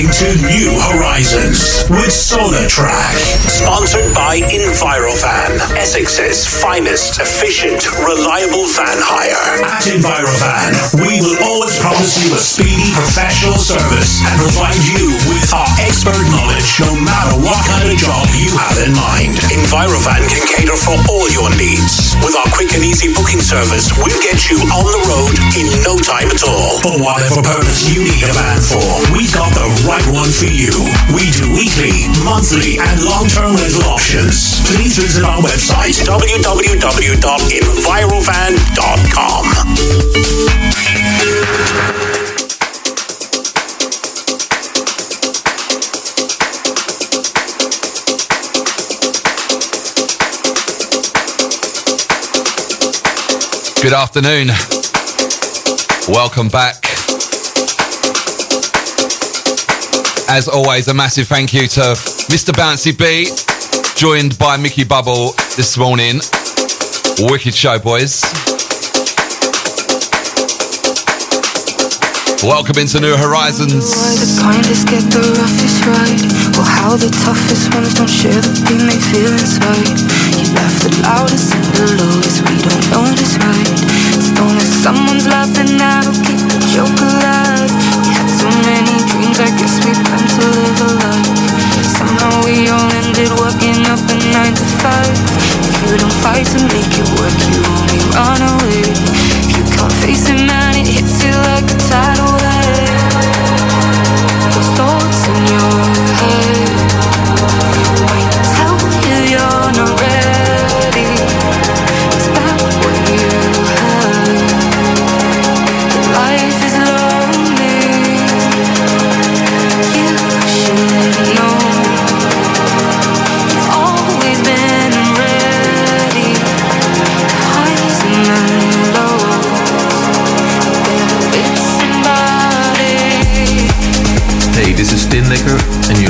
listening to New Horizons with SolarTrak. Sponsored by Envirovan, Essex's finest, efficient, reliable van hire. At Envirovan, we will always promise you a speedy, professional service and provide you with our expert knowledge no matter what kind of job you have in mind. Envirovan can cater for all your needs. With our quick and easy booking service, we'll get you on the road in no time at all. For whatever purpose you need a van for, we've got the right one for you. We do weekly, monthly, and long-term rental options. Please visit our website, www.envirovan.com. Good afternoon. Welcome back. As always, a massive thank you to Mr. Bouncy B, joined by Mickey Bubble this morning. Wicked show, boys. Welcome into New Horizons. Why the kindest get the roughest? Or how the toughest ones don't share the pain they feel inside. You laugh the loudest and the lowest, we don't know this right. Someone's laughing, keep the joke alive. Many dreams, I guess we planned to live. Somehow we all ended up nine to five. You don't fight to make it work, you only run away. If you can't face it, man, it hits you like a tidal wave.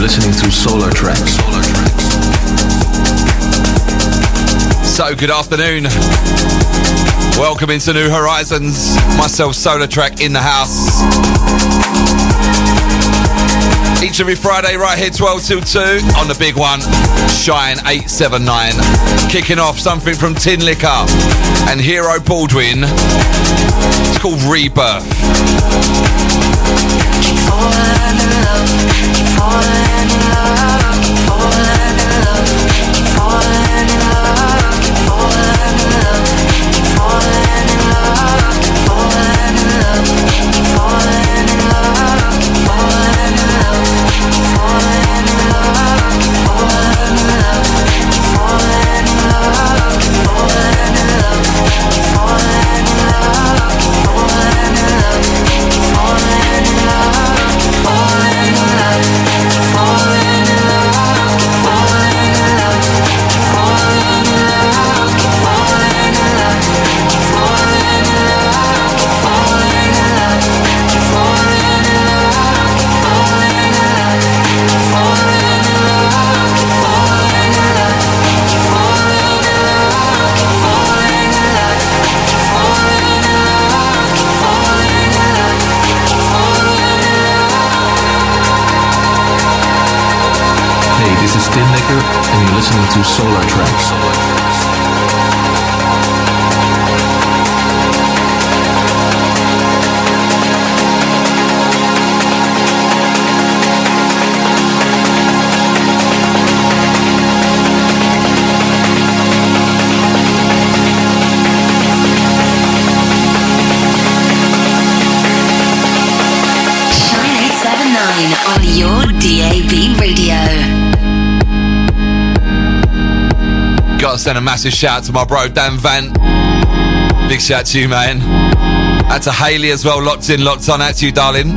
You're listening to Solar Tracks. So, good afternoon. Welcome into New Horizons. Myself, SolarTrak, in the house. Each and every Friday, right here, 12 till 2, on the big one, Shine 879. Kicking off something from Tinlicker and Hero Baldwin. It's called Rebirth. Falling in love, falling to Solar Tracks. Gotta send a massive shout to my bro Dan Van. Big shout to you, man. Out to Haley as well, locked in, locked on. Out to you, darling.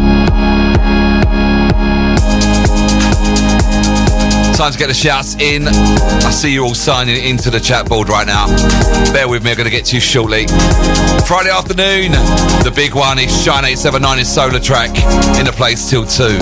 Time to get the shouts in. I see you all signing into the chat board right now. Bear with me, I'm going to get to you shortly. Friday afternoon, the big one is Shine 879 is SolarTrak in the place till 2.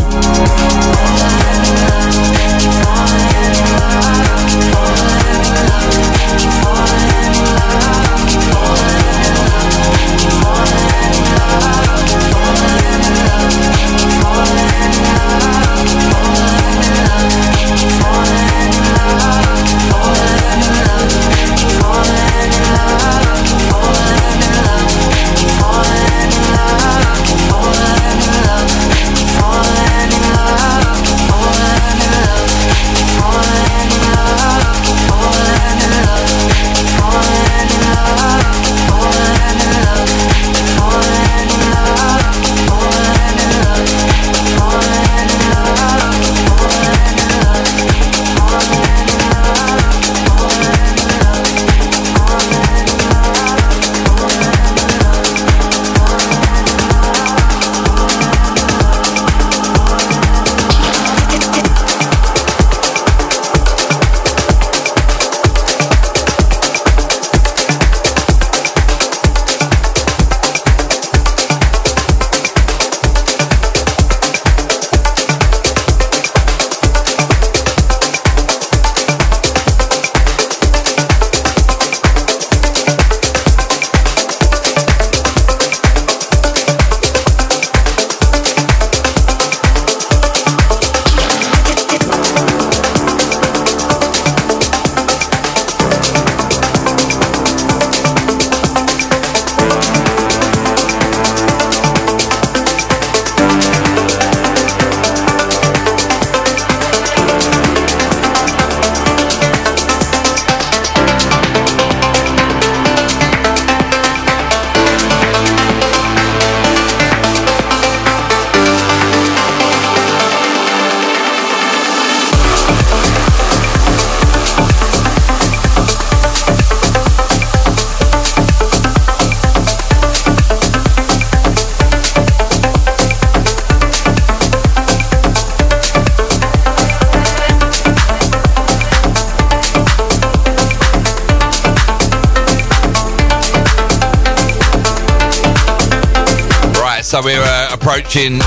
So we're uh, approaching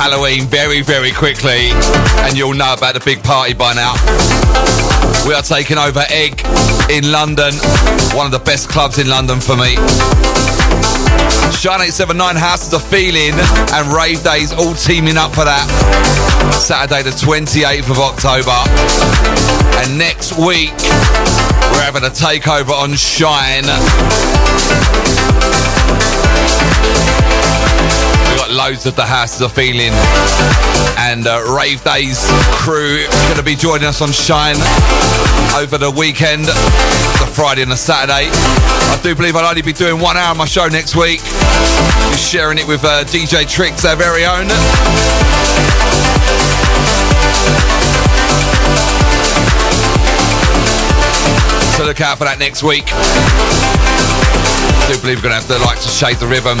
Halloween very, very quickly, and you'll know about the big party by now. We are taking over Egg in London, one of the best clubs in London for me. Shine 879 Houses of Feeling and Rave Days all teaming up for that. Saturday the 28th of October. And next week, we're having a takeover on Shine. Loads of the houses of feeling and uh, Rave Days crew going to be joining us on Shine over the weekend, the Friday and the Saturday. I do believe I'll only be doing one hour of my show next week, just sharing it with uh, DJ Tricks, our very own. So look out for that next week. Do believe we're going to have the likes of Shades of Rhythm.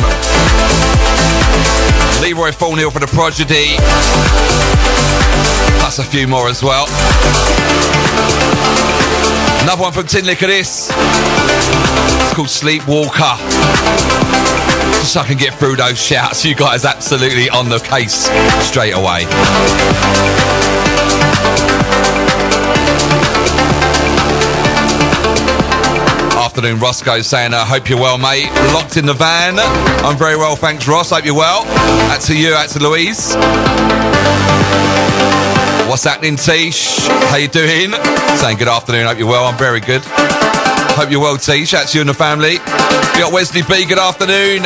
Leroy Thornhill for the Prodigy. Plus a few more as well. Another one from Tinlicker this. It's called Sleepwalker. Just so I can get through those shouts. You guys absolutely on the case straight away. Afternoon, Roscoe saying, I hope you're well, mate. Locked in the van. I'm very well, thanks, Ross. Hope you're well. Out to you, out to Louise. What's happening, Tish? How you doing? Saying good afternoon, hope you're well. I'm very good. Hope you're well, Tish. Out to you and the family. We got Wesley B, good afternoon.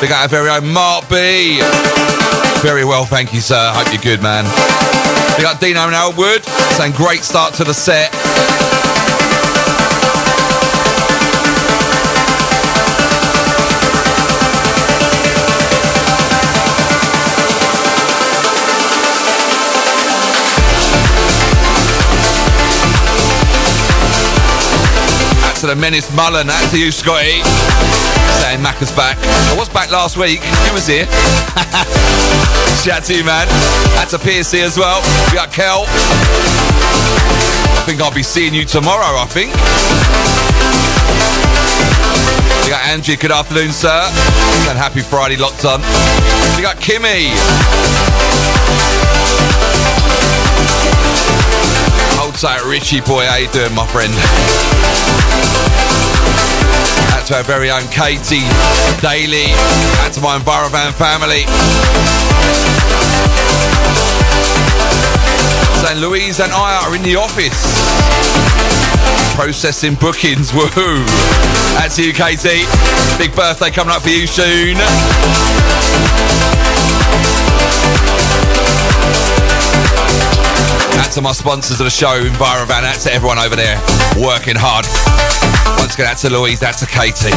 We got our very own Mark B. Very well, thank you, sir. Hope you're good, man. We got Dino and Elwood saying great start to the set. To the Menace Mullen, out to you, Scotty. Saying Macca's back. I was back last week. You was here. Shout to you, man. That's a Piercy as well. We got Kel. I think I'll be seeing you tomorrow, I think. We got Angie, good afternoon, sir. And happy Friday, locked on. We got Kimmy. Hold tight, Richie boy. How you doing, my friend? Out to our very own Katie Daly. Out to my Envirovan family. Saying Louise and I are in the office. Processing bookings, woohoo. That's you, Katie. Big birthday coming up for you soon. To my sponsors of the show, Envirovan. Out to everyone over there working hard. Once again, out to Louise, out to Katie.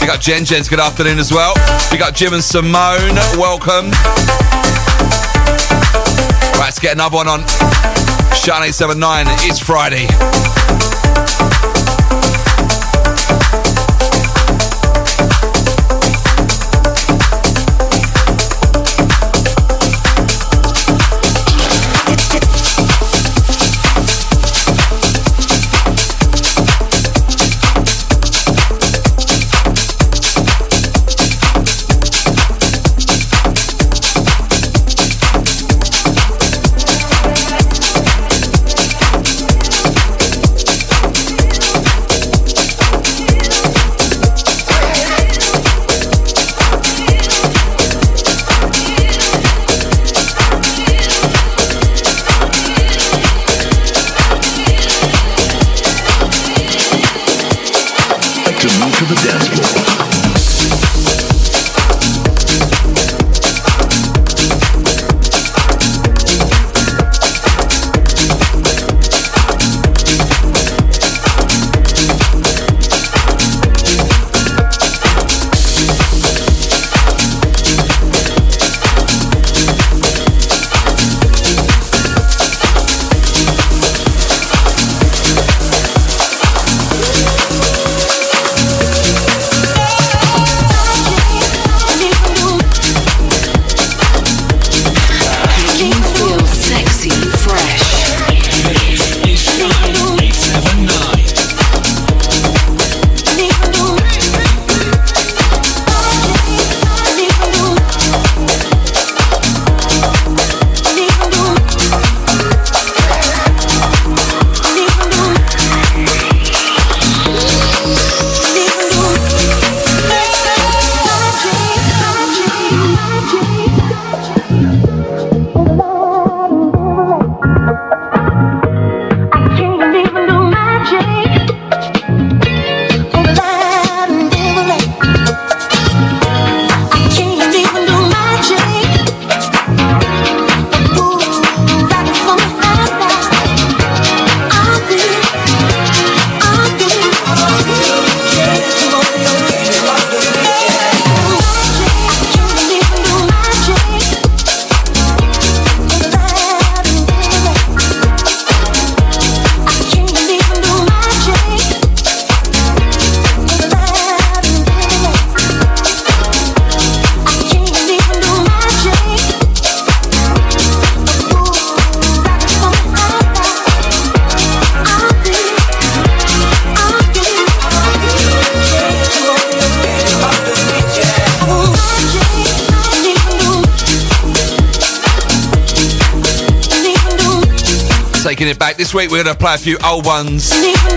We got Jen Jen's good afternoon as well. We got Jim and Simone, welcome. Right, let's get another one on. Shine 879, it's Friday. Taking it back. This week we're going to play a few old ones.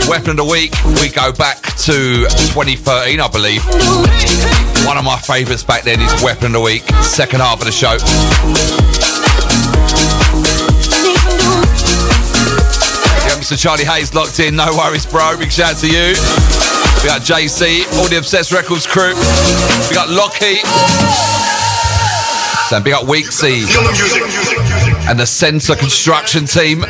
Weapon of the week, we go back to 2013, I believe. One of my favourites back then is Weapon of the Week, second half of the show. Mr. Charlie Hayes locked in, no worries, bro. Big shout out to you. We got JC, all the Obsessed Records crew. We got Lockie. Saying big up Weeksy and the Centre Construction team.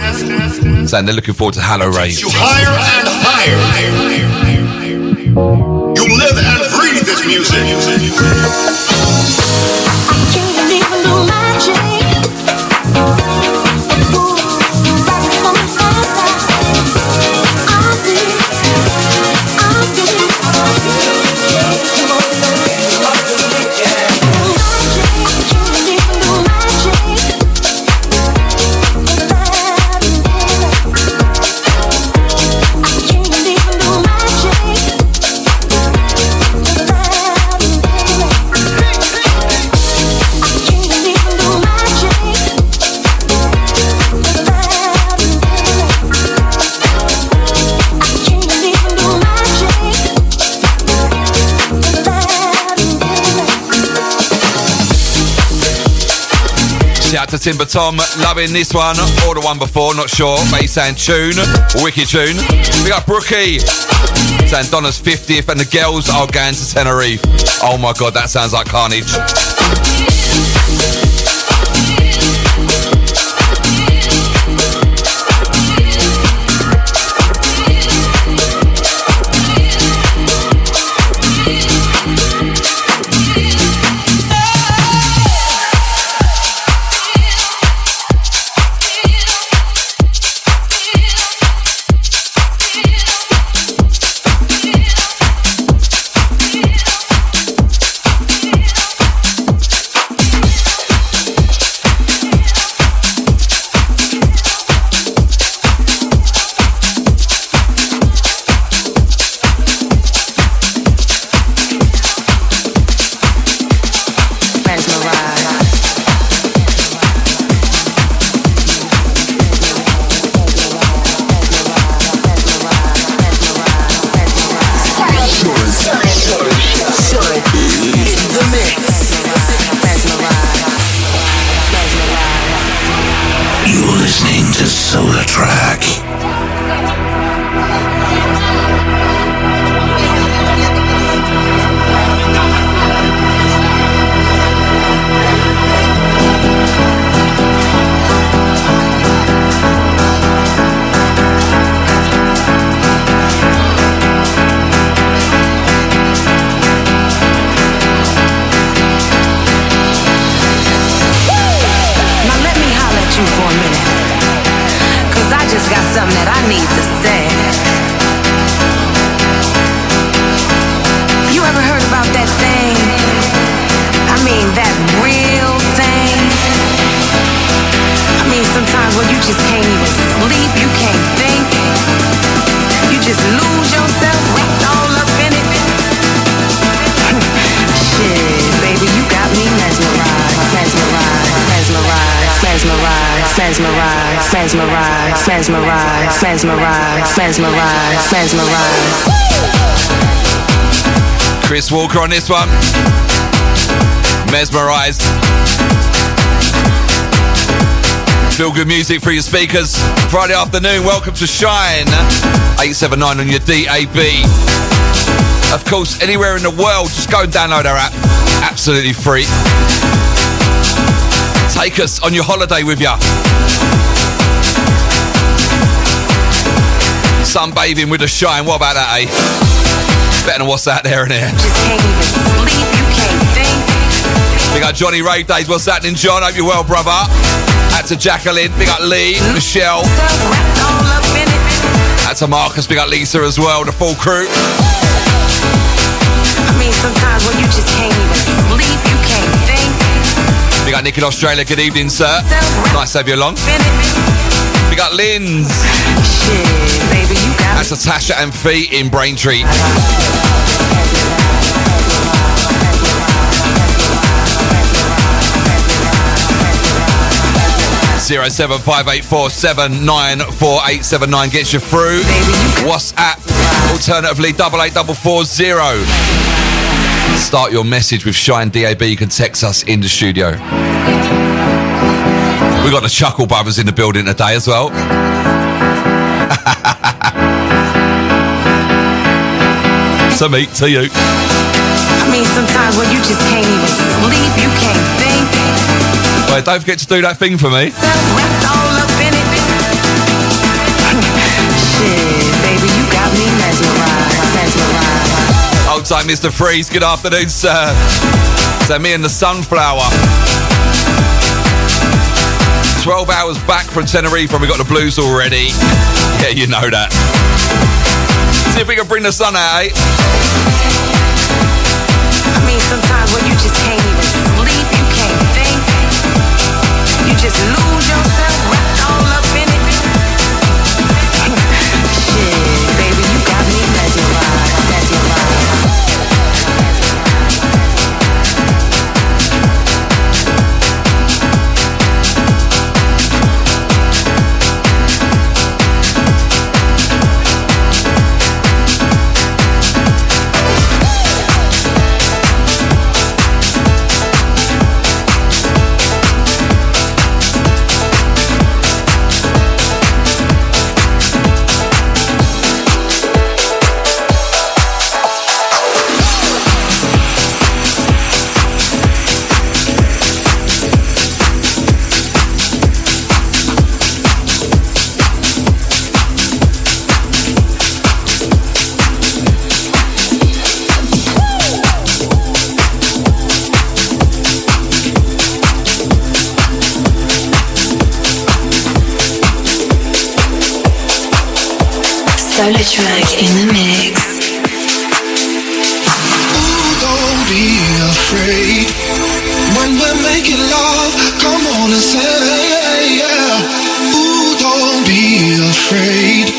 Saying they're looking forward to Hallow Rave. You higher and higher. You live and breathe this music. Timber Tom, loving this one or the one before, not sure. But and tune, wicked tune. We got Brookie saying Donna's 50th and the girls are going to Tenerife. Oh my god, that sounds like carnage. Mesmerized, mesmerized, mesmerized, mesmerized, mesmerized. Chris Walker on this one. Mesmerized. Feel good music for your speakers. Friday afternoon, welcome to Shine. 879 on your DAB. Of course, anywhere in the world, just go and download our app. Absolutely free. Take us on your holiday with you. Sunbathing with a shine. What about that, eh? Better than what's out there in here. Just can't even sleep, you can't think. Big up Johnny Rave Days. What's happening, John? Hope you're well, brother. Out to Jacqueline. Big up Lee, Michelle. Self wrapped all up in it. Out to Marcus. Big up Lisa as well. The full crew. I mean, sometimes when you just can't even sleep, you can't think. Big up Nick in Australia. Good evening, sir. Nice to have you along. Big up Lynn's. Shit, that's Natasha and Fee in Braintree. Zero seven five eight four seven nine four eight seven nine gets you through. WhatsApp, alternatively double eight double four zero. Start your message with Shine DAB. You can text us in the studio. We got the Chuckle Brothers in the building today as well. To me, to you. I mean, sometimes when you just can't even sleep, you can't think. Wait, don't forget to do that thing for me. All up in it. Shit, baby, you got me mesmerized, mesmerized. Old time, Mr. Freeze. Good afternoon, sir. So me and the Sunflower. 12 hours back from Tenerife and we got the blues already. Yeah, you know that. See if we can bring the sun out, eh? I mean, sometimes when you just can't even sleep, you can't think. You just lose SolarTrak in the mix. Ooh, don't be afraid when we're making love. Come on and say yeah. Ooh, don't be afraid.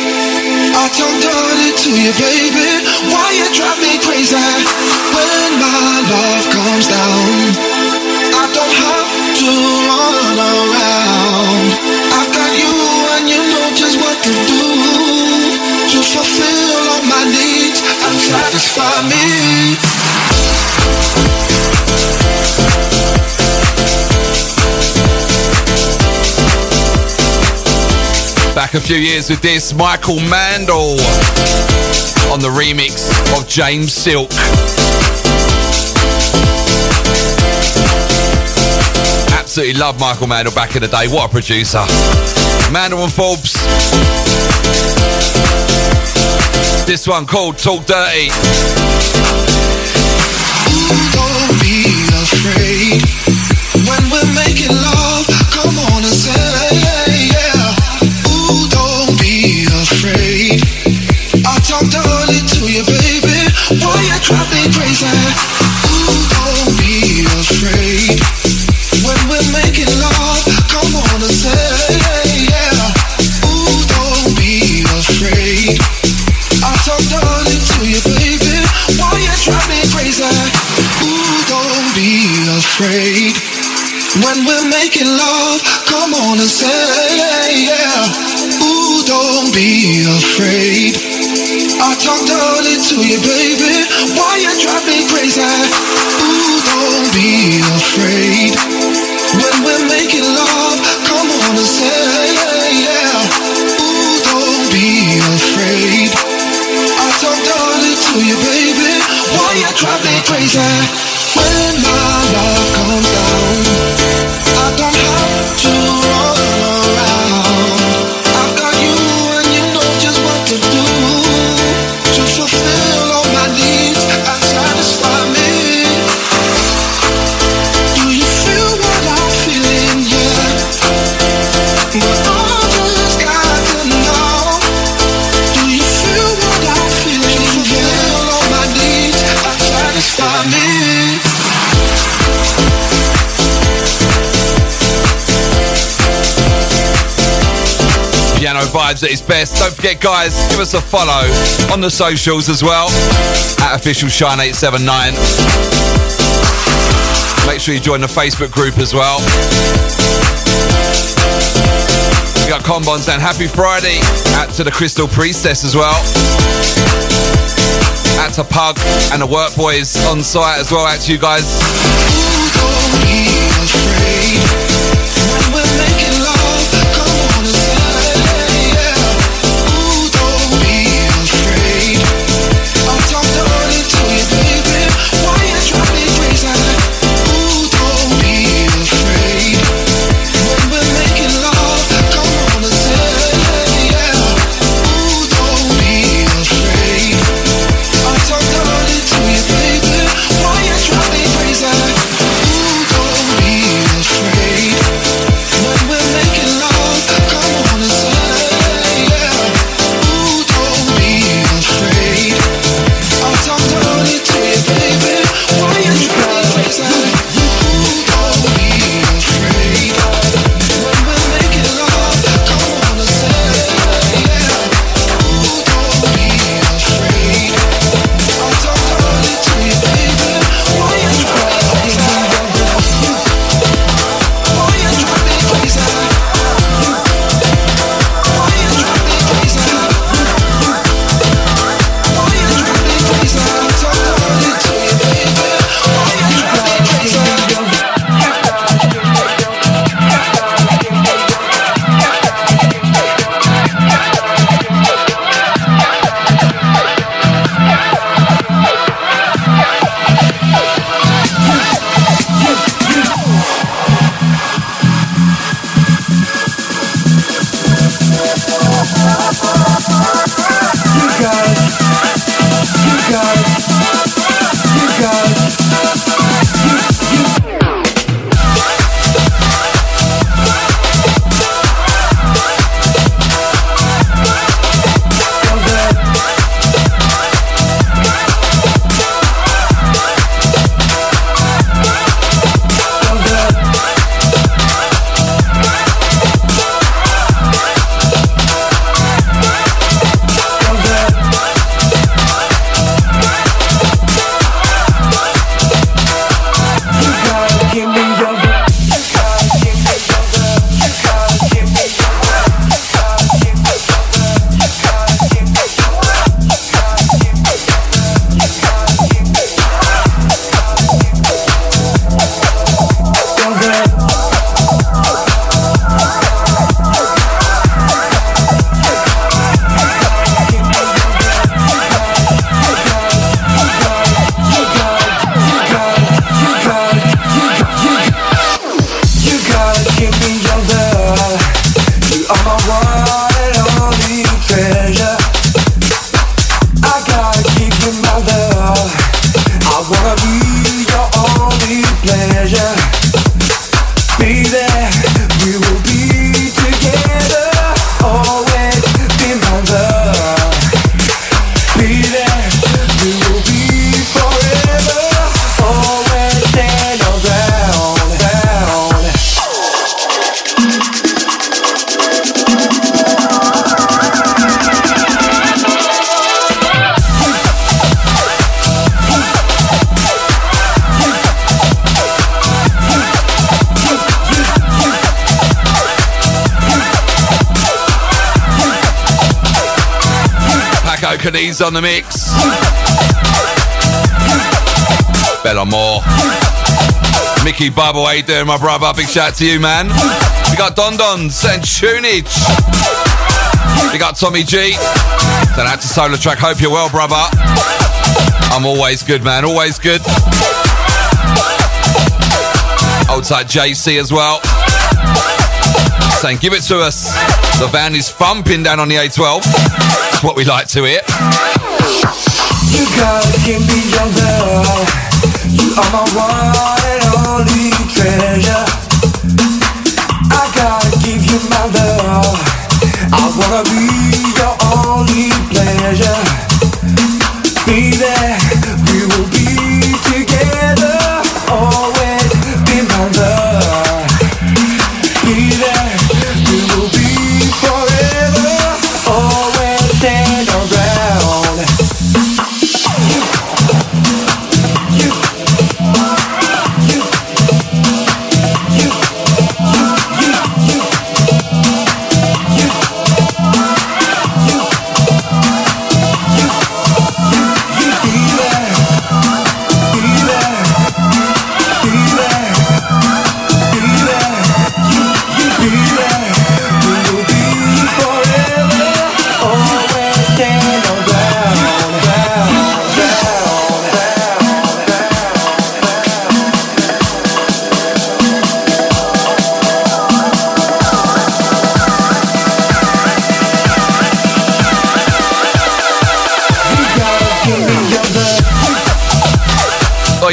I talk dirty to you, baby. Back a few years with this, Michael Mandel on the remix of James Silk. Absolutely love Michael Mandel back in the day. What a producer. Mandel and Forbes. This one called Talk Dirty. Don't be afraid when we're making love. Come on and say yeah. Ooh, don't be afraid. I talk dirty to you, baby. You me crazy? vibes at his best. Don't forget, guys, give us a follow on the socials as well at official shine 879. Make sure you join the Facebook group as well. We got combons and happy Friday. Out to the Crystal Priestess as well. Out to Pug and the Work Boys on site as well. Out to you guys. Balkanese on the mix. Bella Moore. Mickey Bubble, how you doing, my brother? Big shout to you, man. We got Don Don's and Tunage. We got Tommy G. Then out to SolarTrak. Hope you're well, brother. I'm always good, man. Always good. Outside JC as well. Saying, give it to us. The van is thumping down on the A12. That's what we like to hear. You gotta give me your love. You are my one and only treasure. I gotta give you my love. I wanna be your only pleasure. Be there.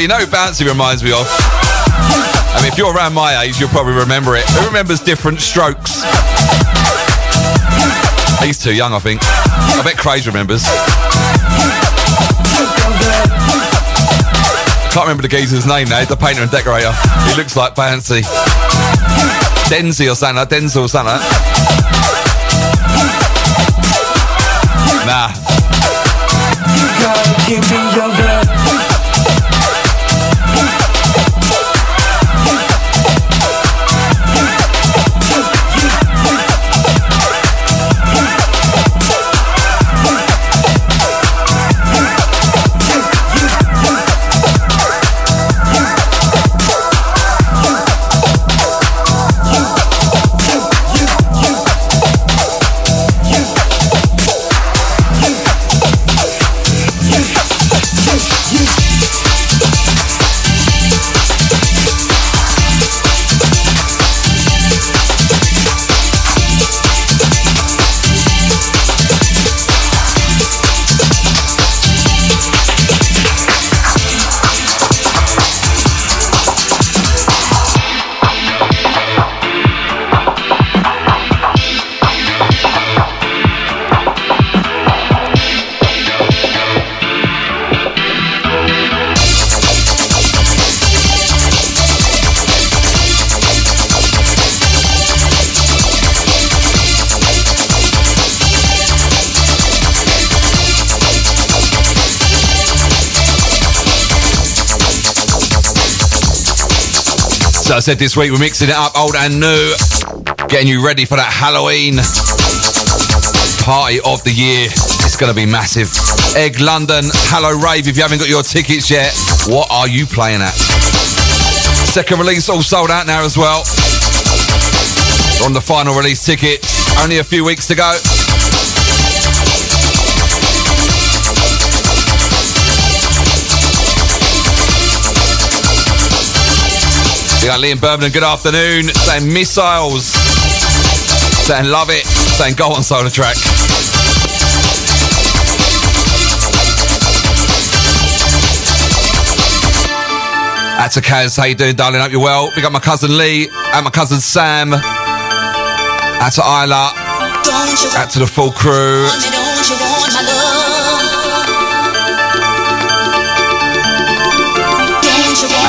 Know who Bouncy reminds me of? I mean, if you're around my age, you'll probably remember it. Who remembers different strokes? He's too young, I think. I bet Craig remembers. Can't remember the geezer's name now. The painter and decorator. He looks like Bouncy. Denzi or like Denzel or like Nah. So I said this week we're mixing it up, old and new, getting you ready for that Halloween party of the year. It's going to be massive. Egg London, Hello Rave. If you haven't got your tickets yet, what are you playing at? Second release all sold out now as well. We're on the final release tickets. Only a few weeks to go. We got Liam Birmingham, good afternoon. Saying missiles. Saying love it. Saying go on SolarTrak. That's a Kaz. How you doing, darling? Hope you're well. We got my cousin Lee and my cousin Sam. That's to Isla. Out to the full crew.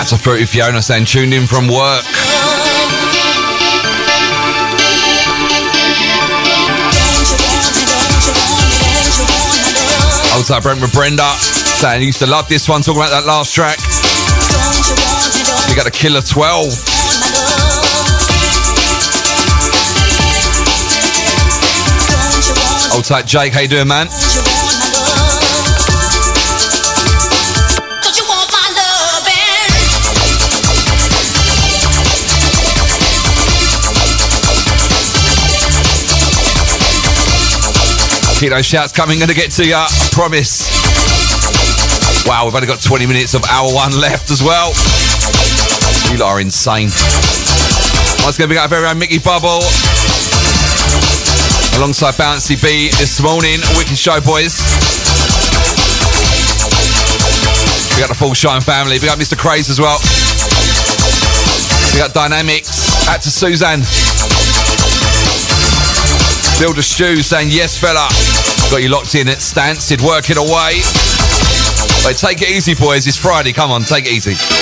That's a Fruity Fiona saying tuned in from work. Time Brent with Brenda saying used to love this one, talking about that last track. We got a killer 12. Old tight Jake, how you doing, man? Those shouts coming. Gonna get to you. I promise. Wow, we've only got 20 minutes of hour one left as well. You lot are insane. Going to be our very own Mickey Bubble. Alongside Bouncy B this morning. Wicked show, boys. We got the full Shine family. We got Mr. Craze as well. We got Dynamics. Out to Suzanne. Builder Stew saying, yes, fella. Got you locked in at Stansted, working away. But take it easy, boys. It's Friday. Come on, take it easy.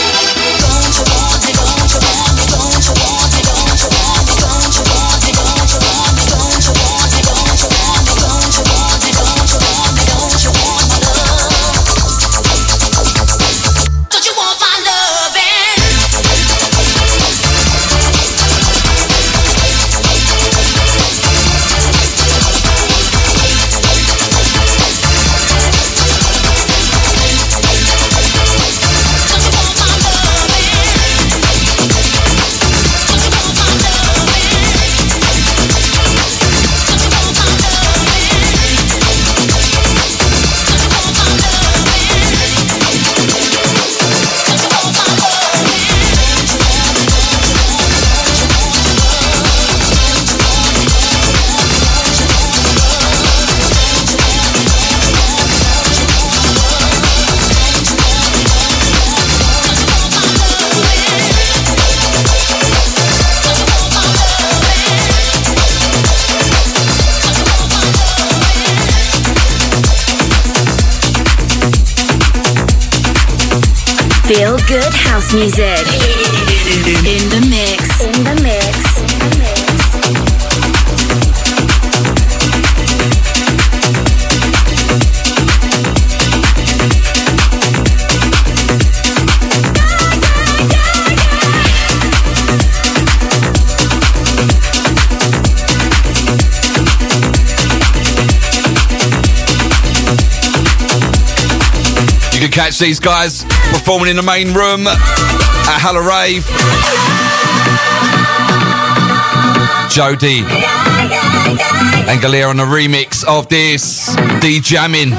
Good house music. In the mix. Catch these guys performing in the main room at Halla Rave. Jody and Galera on the remix of this D Jamming.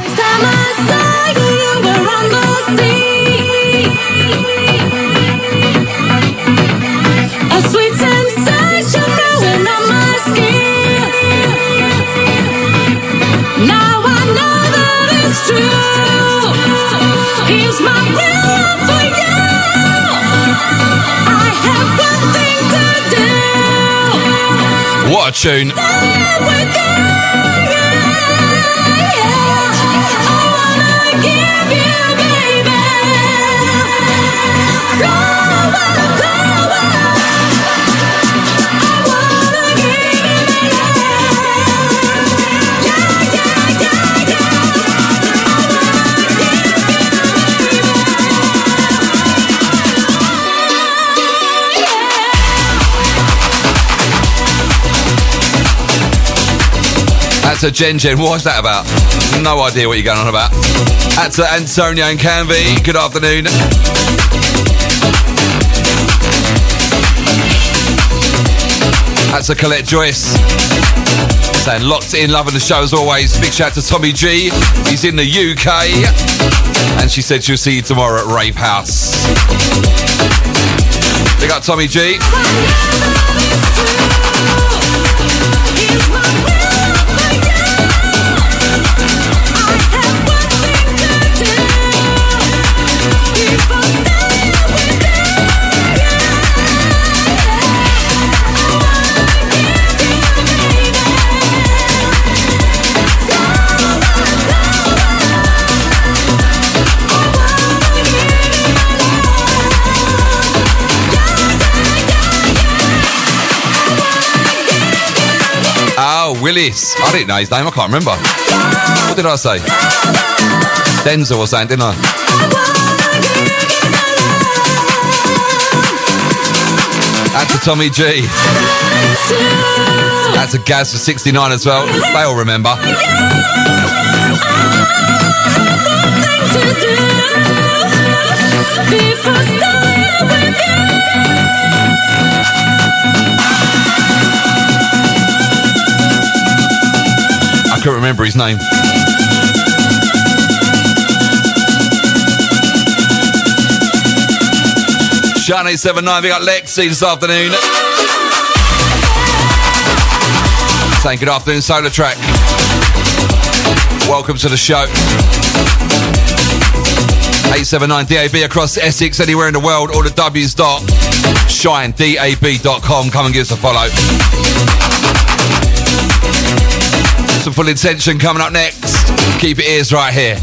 To That's a Jen. Gen. What's that about? No idea what you're going on about. That's uh, Antonio and Canvey. Good afternoon. That's a Colette Joyce. Saying locked in, loving the show as always. Big shout to Tommy G. He's in the UK. And she said she'll see you tomorrow at Rave House. Big up Tommy G. Oh, Willis. I didn't know his name. I can't remember. What did I say? Denzel or something, didn't I? That's a Tommy G. That's a Gaz for 69 as well. They all remember. I can't remember his name. Shani 79, we got Lexi this afternoon. Saying good afternoon, SolarTrak. Welcome to the show. 879 DAB across Essex, anywhere in the world, or the W's dot shinedab.com. Come and give us a follow. Some full intention coming up next. Keep your ears right here.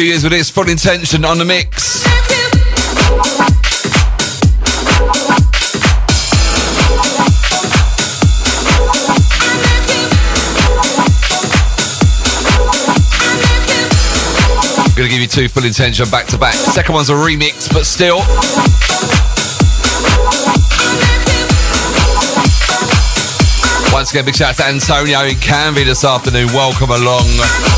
Few years with this. Full intention on the mix. Gonna give you two full intention back to back. Second one's a remix, but still. Once again, big shout out to Antonio in Canvey this afternoon. Welcome along.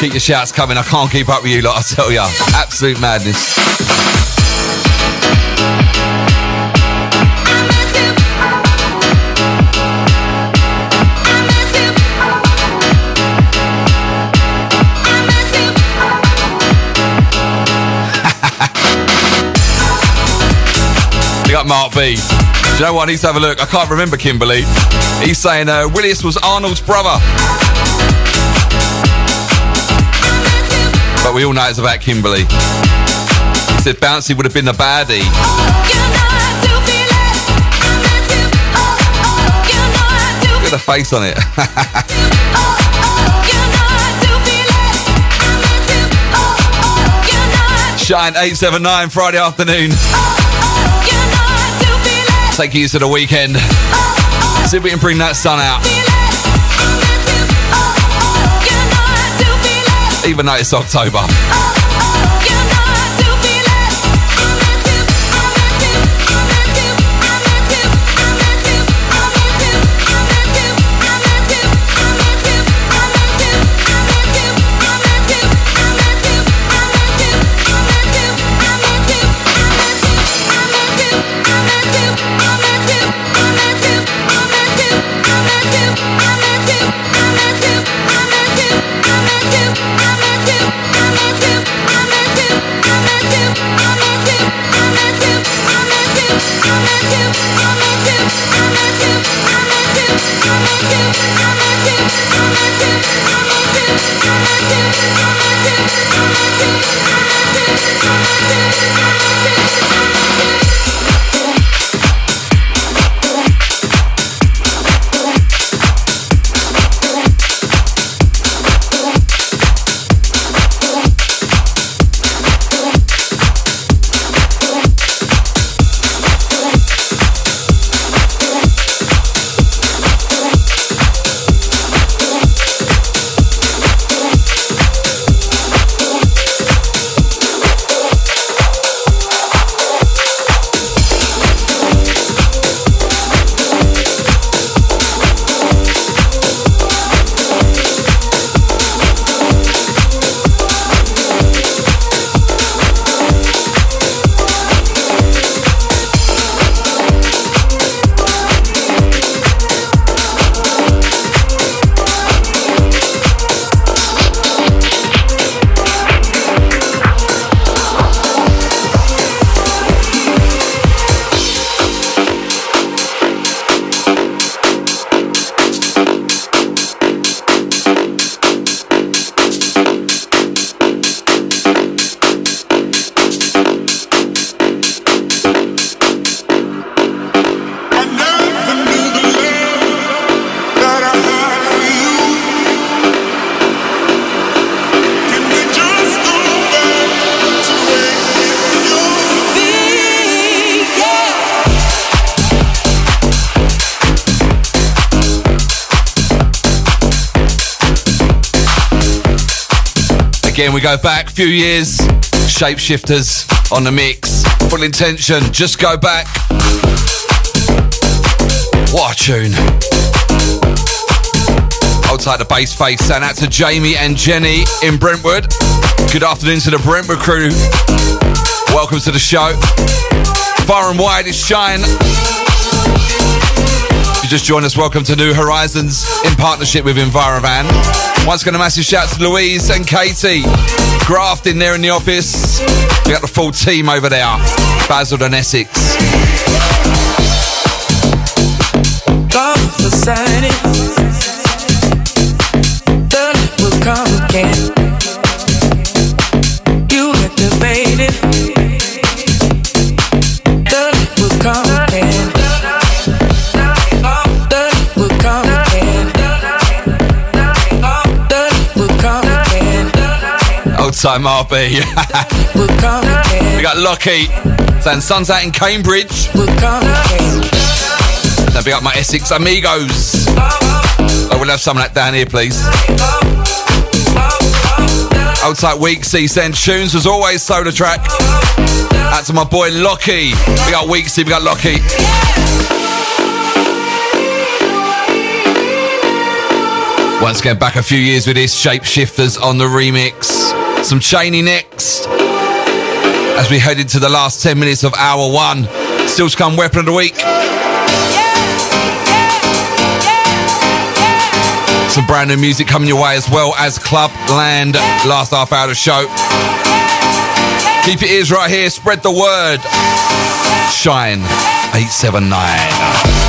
Keep your shouts coming. I can't keep up with you, lot, I tell ya. Absolute madness. Big up Mark B. Do you know what? I need to have a look. I can't remember Kimberly. He's saying uh, Willis was Arnold's brother. But we all know it's about Kimberly. He said Bouncy would have been the baddie. Look at the face on it. Shine 879 Friday afternoon. Take you to the weekend. See if we can bring that sun out. Even though it's October. We go back a few years. Shapeshifters on the mix. Full intention. Just go back. What a tune. Tight the bass face. and out to Jamie and Jenny in Brentwood. Good afternoon to the Brentwood crew. Welcome to the show. Far and wide is Shine. Just joined us, welcome to New Horizons in partnership with Envirovan. Once again, a massive shout to Louise and Katie. Graft in there in the office. We got the full team over there. Basildon Essex. Night will come again. Time RB. we got Lockie saying sun's out in Cambridge. Now big up my Essex amigos. I will have some of that down here, please. Old tight week C send tunes was always SolarTrak. Out to my boy Lockie. We got week C, we got Lockie. Once again, back a few years with this Shapeshifters on the remix. Some Cheney next. As we head into the last 10 minutes of hour one. Still to come, Weapon of the Week. Some brand new music coming your way as well as Club Land. Last half hour of the show. Keep your ears right here, spread the word. Shine 879.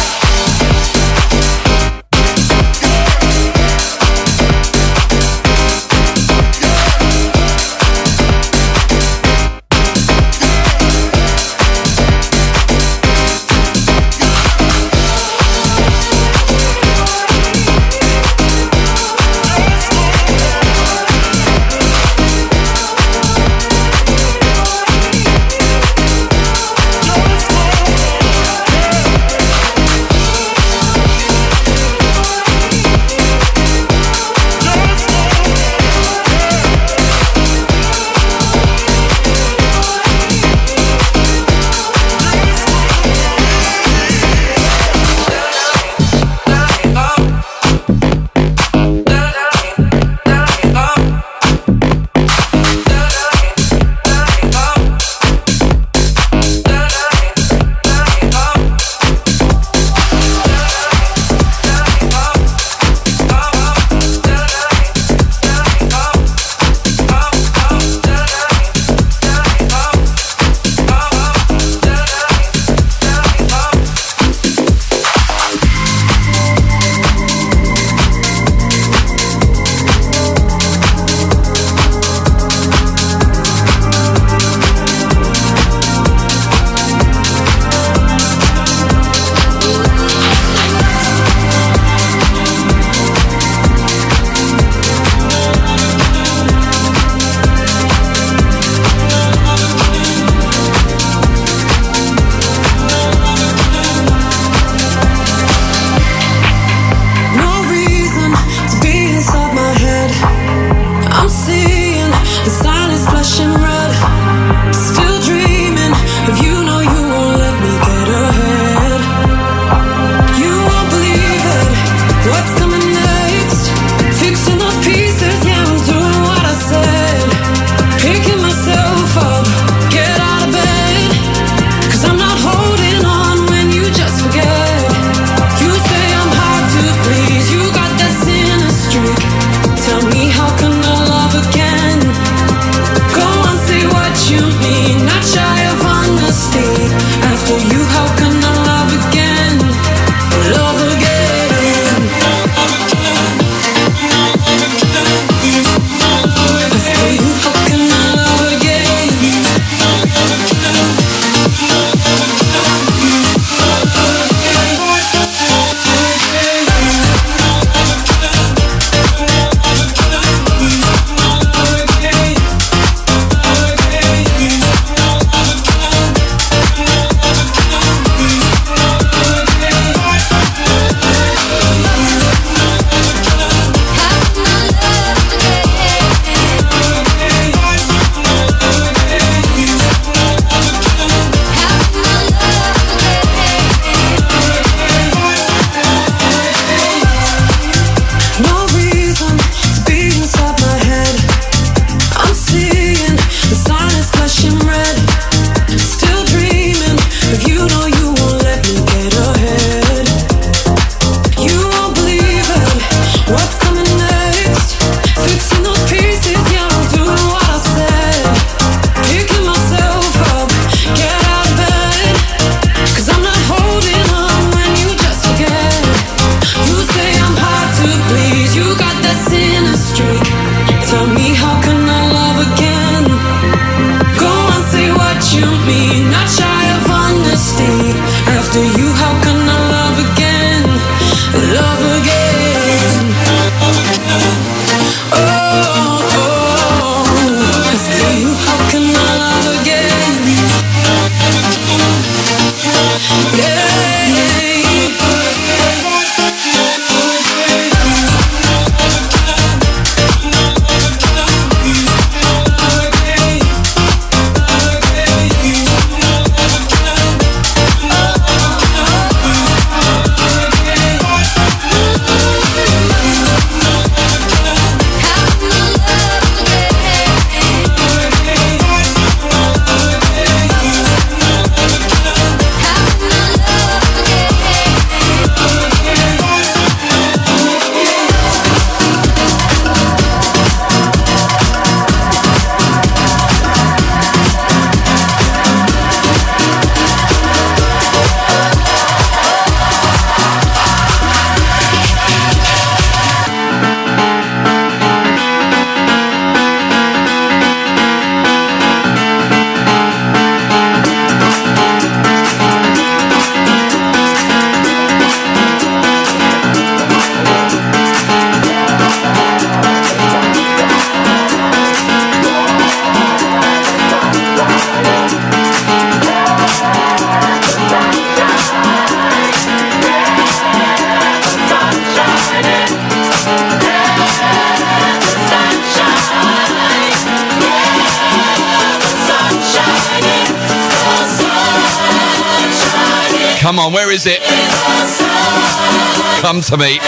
On, where is it? Come to me.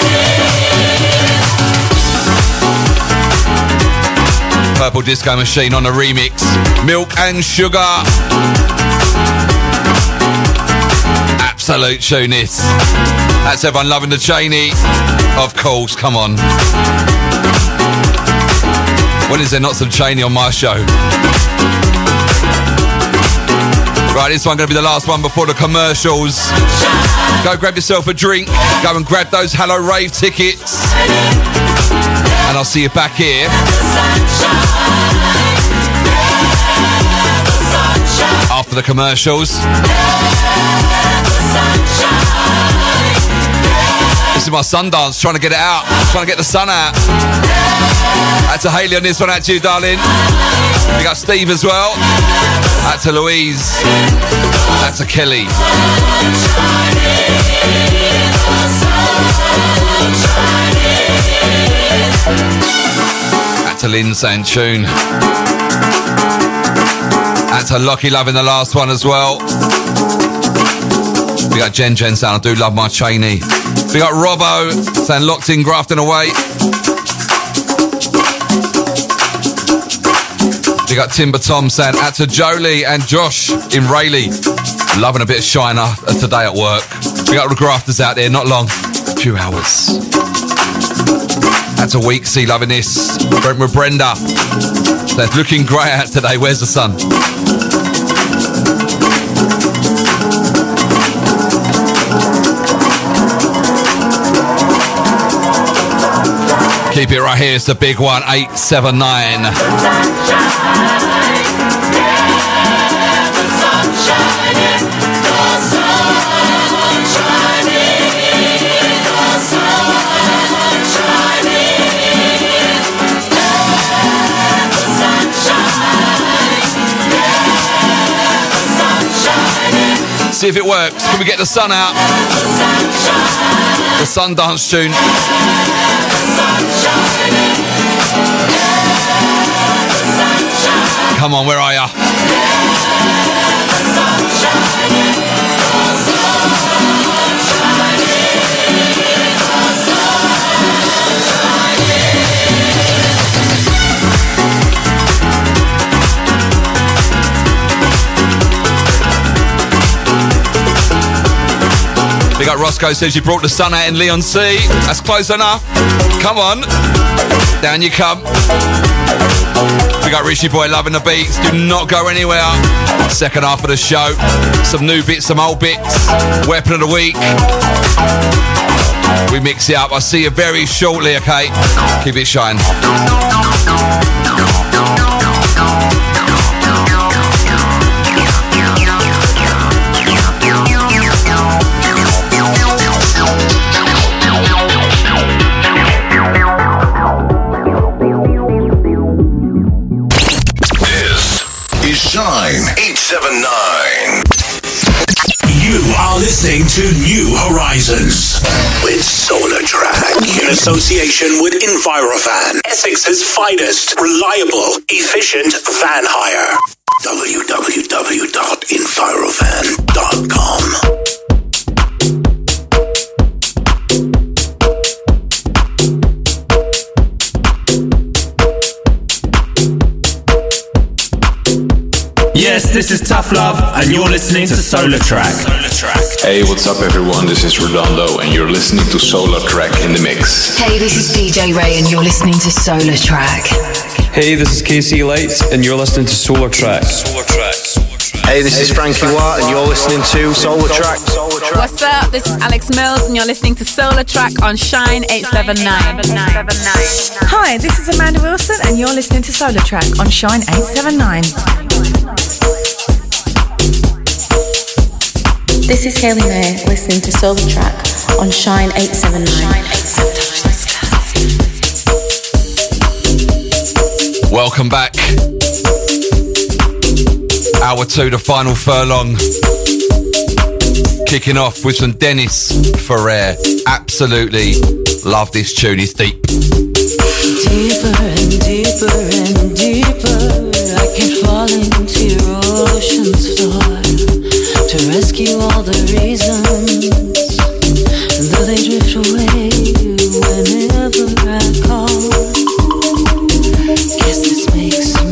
Purple Disco Machine on a remix. Milk and Sugar. Absolute tune. That's everyone loving the Cheney. Of course, come on. When is there not some Cheney on my show? Right, this one going to be the last one before the commercials. Go grab yourself a drink. Go and grab those Hello Rave tickets. And I'll see you back here. After the commercials. My sun dance, trying to get it out, trying to get the sun out. That's a Haley on this one, out to you, darling. We got Steve as well. That's to Louise. That's to Kelly. That's a Lynn saying tune. That's a Lucky Love in the last one as well. We got Jen Jen saying, I do love my Cheney. We got Robbo saying, locked in, grafting away. We got Timber Tom saying, out to Jolie and Josh in Rayleigh. Loving a bit of shiner today at work. We got the grafters out there, not long. A few hours. That's a week, see, loving this. Brentwood Brenda. That's looking grey out today. Where's the sun? Keep it right here. It's the big one, 879. See if it works. Can we get the sun out? The sun dance tune. Come on, where are ya? We got Roscoe says you brought the sun out in Leigh-on-Sea. That's close enough. Come on. Down you come. Got Richie Boy loving the beats. Do not go anywhere. Second half of the show. Some new bits, some old bits. Weapon of the week. We mix it up. I'll see you very shortly, okay? Keep it shine. Listening to New Horizons with SolarTrak in association with Envirovan, Essex's finest, reliable, efficient van hire. www.envirovan.com. Yes, this is Tough Love, and you're listening to SolarTrak. Hey, what's up, everyone? This is Redondo, and you're listening to Solar Track in the Mix. Hey, this is DJ Ray, and you're listening to SolarTrak. Hey, this is Casey Lights, and you're listening to SolarTrak. Solar Track. Hey, this is Frankie Watt, and you're listening to SolarTrak. What's up? This is Alex Mills, and you're listening to SolarTrak on Shine 879. Hi, this is Amanda Wilson, and you're listening to SolarTrak on Shine 879. This is Kaylee May listening to SolarTrak on Shine 879. Welcome back. Hour two, the final furlong. Kicking off with some Dennis Ferrer. Absolutely love this tune, it's deep. Deeper and deeper and deeper. I can fall into your ocean's floor to rescue all the reasons. Though they drift away whenever I call, guess this makes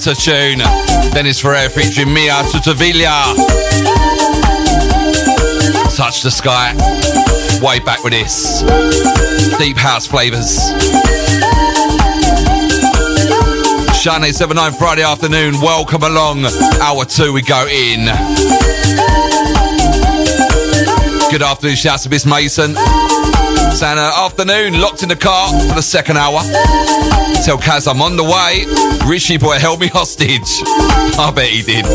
What a tune. Dennis Ferrer featuring Mia Tuttavilla. Touch the Sky. Way back with this. Deep house flavours. Shane 79 Friday afternoon. Welcome along. Hour two, we go in. Good afternoon, shouts to Miss Mason. Santa, afternoon, locked in the car for the second hour. Tell Kaz I'm on the way. Richie boy held me hostage. I bet he did.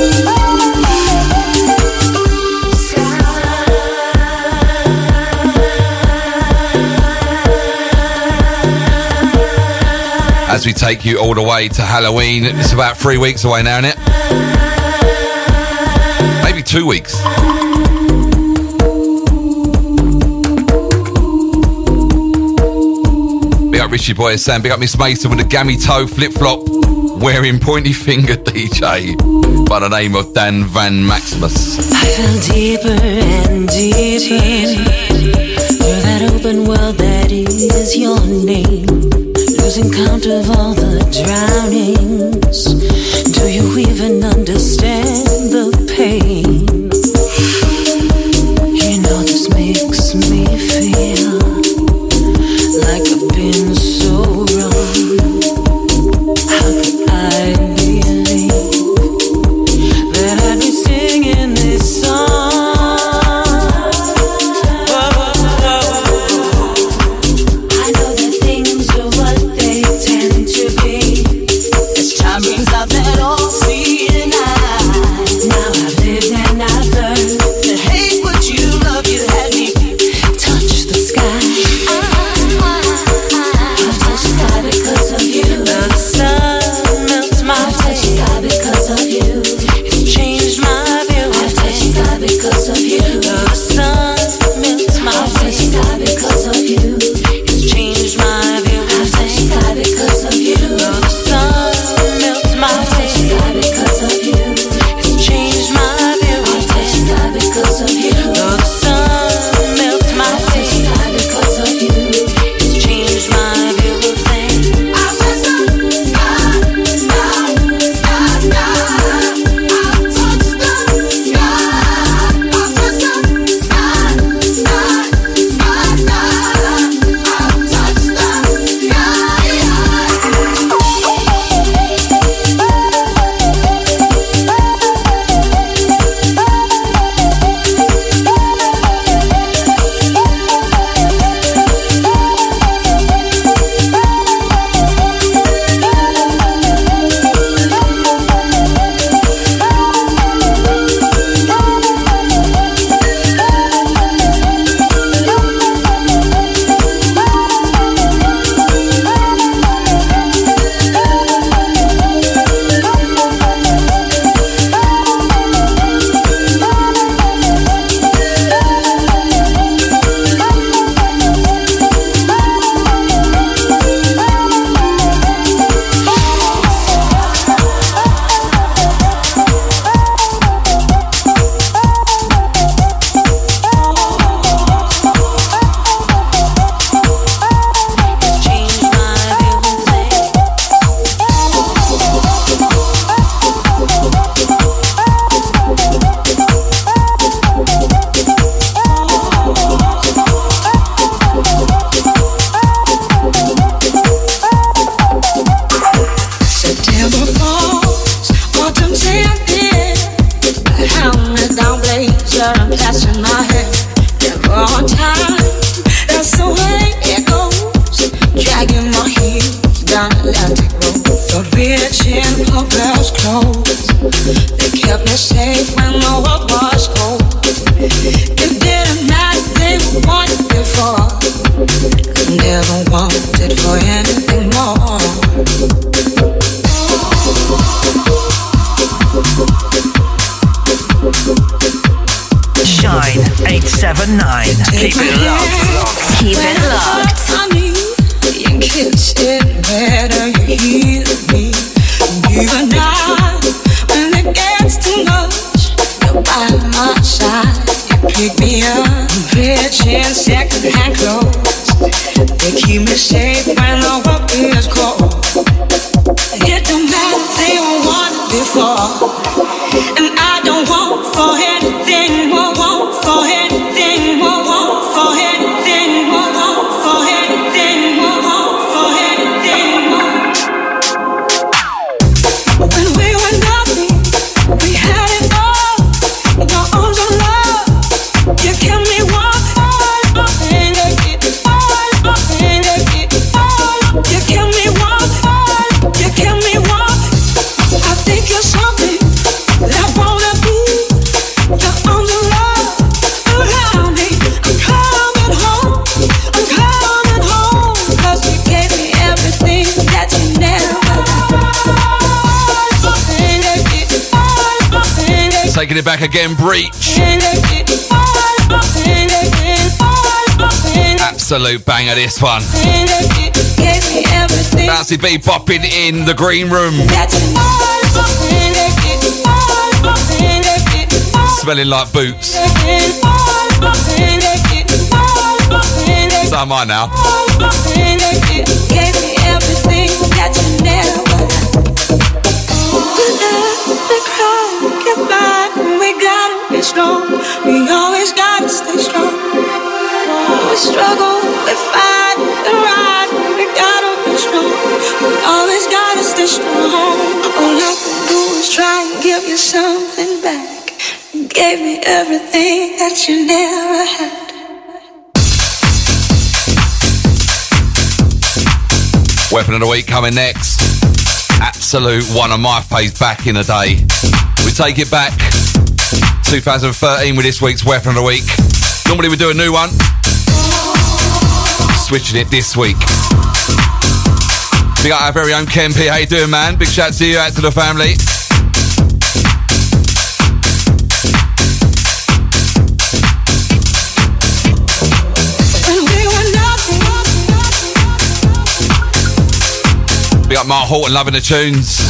As we take you all the way to Halloween, it's about three weeks away now, isn't it? Maybe two weeks. Up Richie Boy is Sam. Big up Miss Mason with a gammy toe flip flop wearing pointy finger DJ by the name of Dan Van Maximus. I fell deeper and deeper through that open world that is your name. Losing count of all the drownings. Do you even understand the pain? This one. Bouncy B bopping in the green room. Smelling like boots. So am I now. We always gotta stay strong. We struggle, we fight, something back. You gave me everything that you never had. Weapon of the week coming next. Absolute one of my faves back in the day. We take it back. 2013 with this week's Weapon of the week. Normally we do a new one. Switching it this week. We got our very own Ken P. How you doing, man? Big shout to you, out to the family. Got Mark Horton loving the tunes.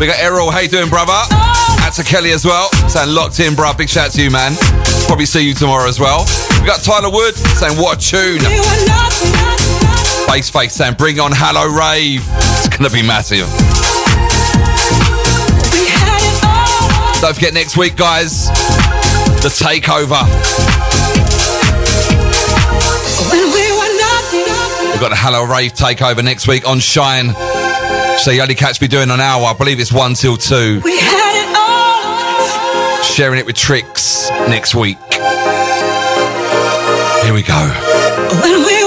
We got Errol, how you doing, brother? Out to Kelly as well, saying locked in, bro. Big shout to you, man. Probably see you tomorrow as well. We got Tyler Wood saying what a tune. Face Face saying bring on Hello Rave. It's gonna be massive. We had it all. Don't forget next week, guys, the takeover. When we were nothing. We've got a Hello Rave takeover next week on Shine. So you only catch me doing an hour. I believe it's one till two. We had it all. Sharing it with Tricks next week. Here we go.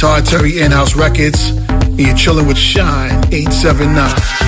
Proprietary in-house records, and you're chilling with Shine 879.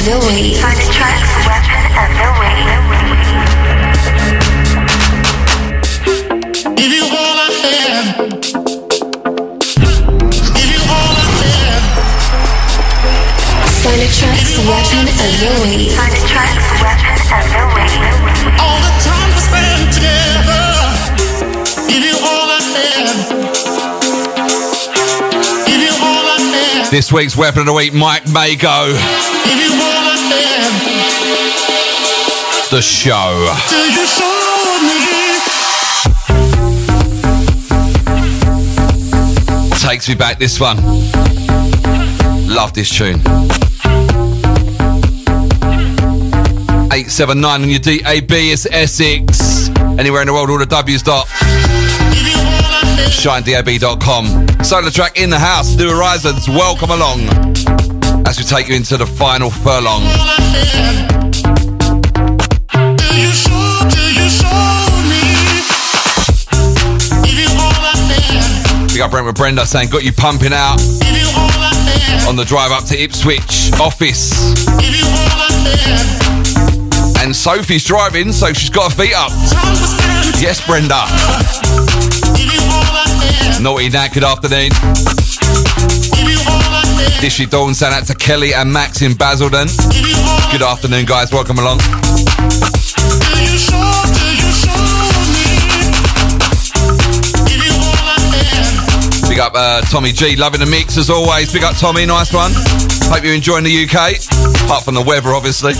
The Way. This week's weapon of the week, Mike Mago. Give you all I have. The show. Till you show me. Takes me back this one. Love this tune. 879 on your DAB is Essex. Anywhere in the world, all the W's dot. ShineDAB.com. SolarTrak in the house, New Horizons. Welcome along as we take you into the final furlong. Till you show, till you show me. Give you all I have. We got Brent with Brenda saying, got you pumping out Give you all I have. on the drive up to Ipswich office. Give you all I have. And Sophie's driving, so she's got her feet up. Time we spend Yes, Brenda. Naughty Nat, good afternoon. Dishy Dawn, sent out to Kelly and Max in Basildon. Good afternoon, guys. Welcome along. Big up uh, Tommy G, loving the mix as always. Big up Tommy, nice one. Hope you're enjoying the UK, apart from the weather, obviously.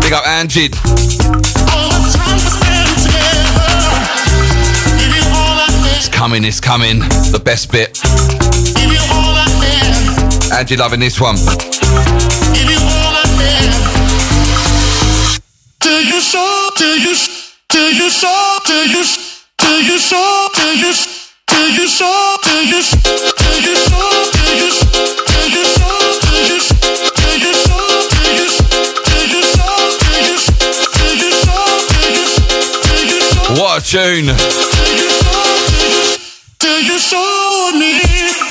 Big up Angie. coming, it's coming. The best bit. And you loving this one. Till you show, till you, till you show, till you, till you show, till you, till you show, till you, till you show, till you, till you show, till you, till you show. What a tune! You showed me.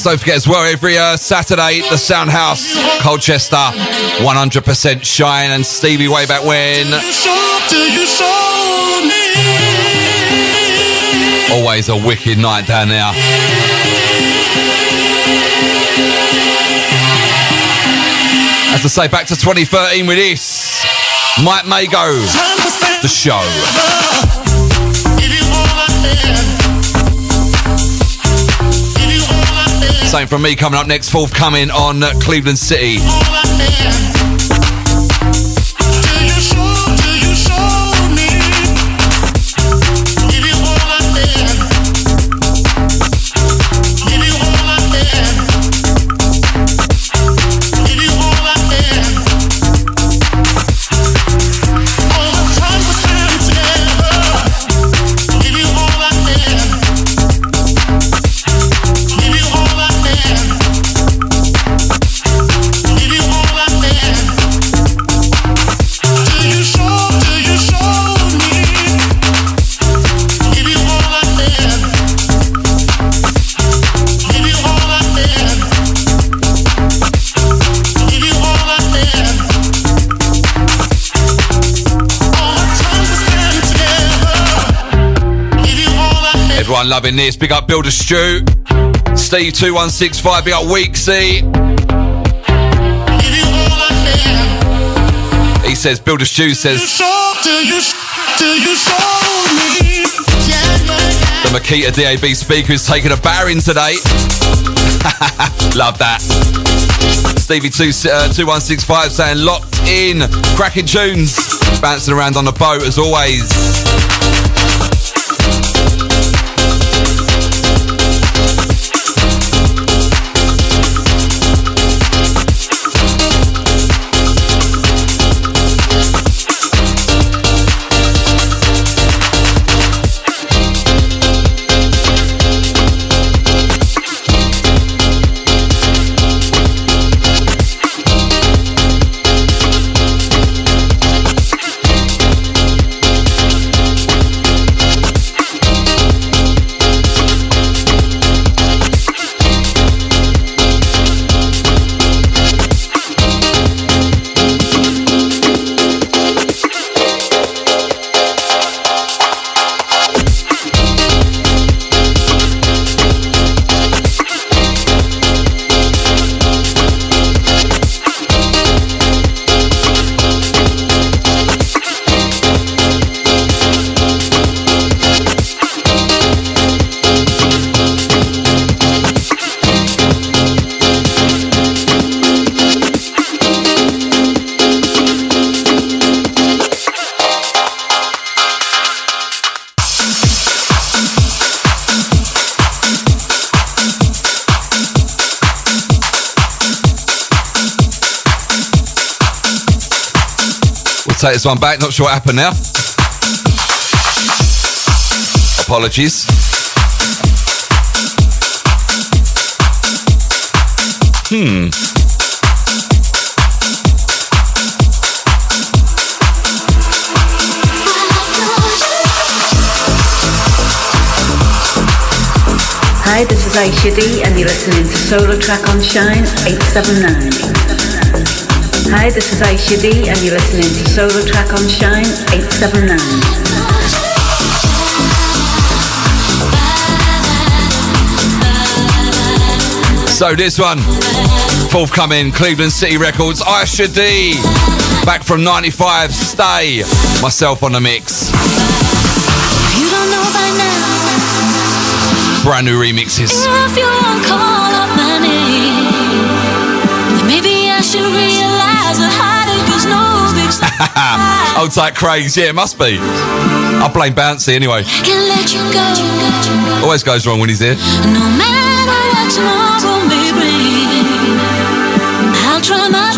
Guys, don't forget as well, every uh, Saturday, the Sound House, Colchester, 100% Shine and Stevie way back when. You show till you show me. Always a wicked night down there. As I say, back to 2013 with this. Mike Mago, the show. Same from me coming up next, forthcoming on Cleveland City. Everyone loving this. Big up Builder Stew. Steve 2165. Big up Weeksy. He says, Builder Stew says, the Makita DAB speaker is taking a bearing today. Love that. Stevie 2, uh, 2165 saying locked in. Cracking tunes. Bouncing around on the boat as always. Take this one back. Not sure what happened now. Apologies. Hmm. Hi, this is Aisha D, and you're listening to SolarTrak on Shine 879. Hi, this is Aisha D, and you're listening to SolarTrak on Shine 879. So this one, forthcoming Cleveland City Records, Aisha D. Back from 95, stay. Myself on the mix. You don't know by now Brand new remixes. if you won't call up my name. Then maybe I should realize Old tight Craig's, yeah, it must be. I blame Bouncy anyway. Can let you go. Always goes wrong when he's here. No matter what tomorrow may bring, I'll try my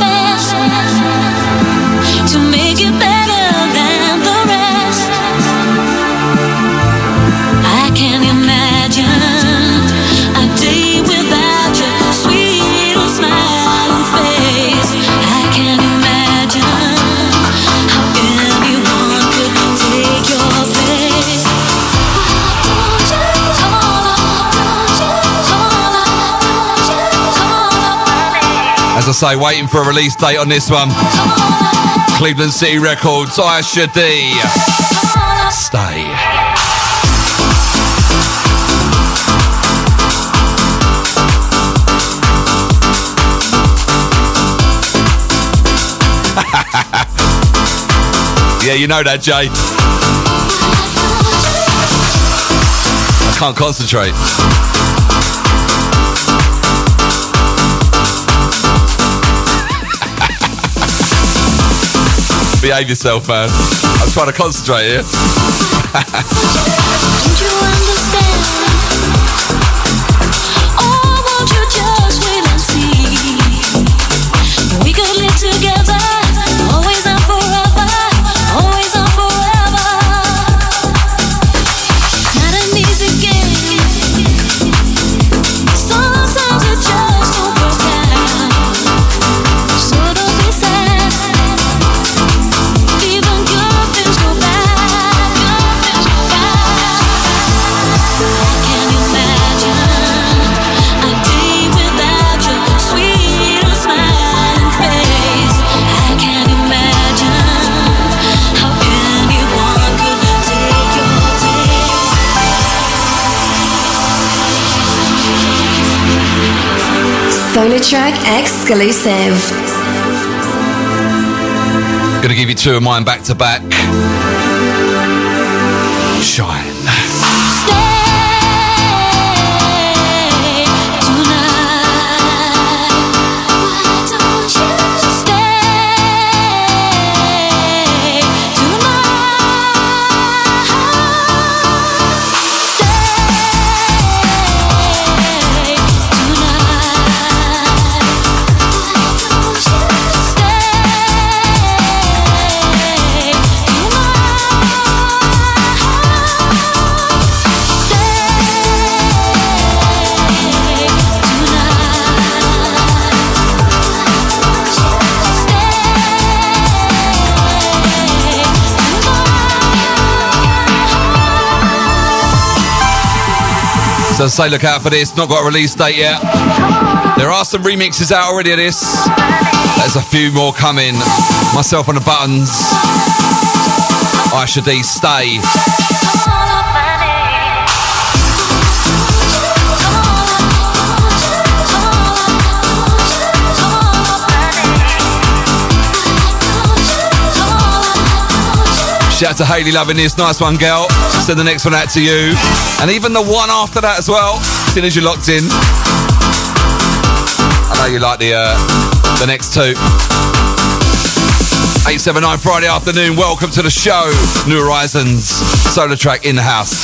say, waiting for a release date on this one. Cleveland City Records, Aisha D. Stay. yeah, you know that, Jay. I can't concentrate. Behave yourself, man. I'm trying to concentrate here. SolarTrak exclusive. Gonna give you two of mine back to back. Shine. So say look out for this. Not got a release date yet. There are some remixes out already of this. There's a few more coming. Myself on the buttons. Aisha D, stay. Shout out to Haley loving this. Nice one, girl. Send the next one out to you. And even the one after that as well. As soon as you're locked in. I know you like the uh, the next two. 879 Friday afternoon. Welcome to the show. New Horizons. SolarTrak in the house.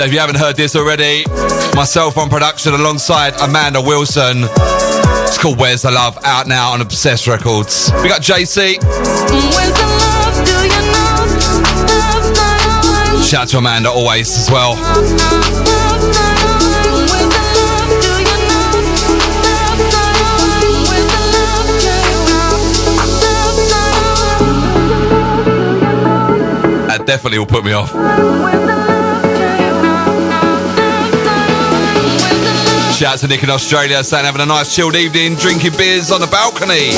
So if you haven't heard this already, myself on production alongside Amanda Wilson. It's called Where's the Love, out now on Obsessed Records. We got JC. Love, you know? Shout to Amanda always as well. That definitely will put me off. Shout out to Nick in Australia, saying having a nice chilled evening, drinking beers on the balcony.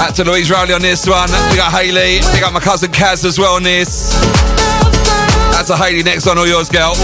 Out to Louise Rowley on this one. We got Haley. We got my cousin Kaz as well on this. That's a Haley next on all yours, girl.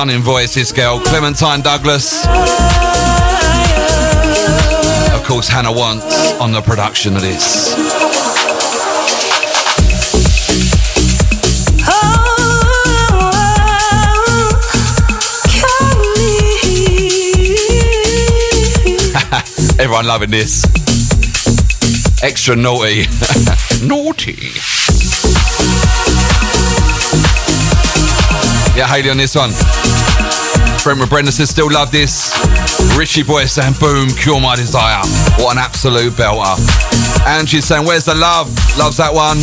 stunning voice, this girl, Clementine Douglas. Of course, Hannah Wants on the production of this. Everyone loving this. Extra naughty. naughty. Yeah, Haley on this one. Former Brenna says, still love this. Richie Boy saying, boom, cure my desire. What an absolute belter. And she's saying, where's the love? Loves that one.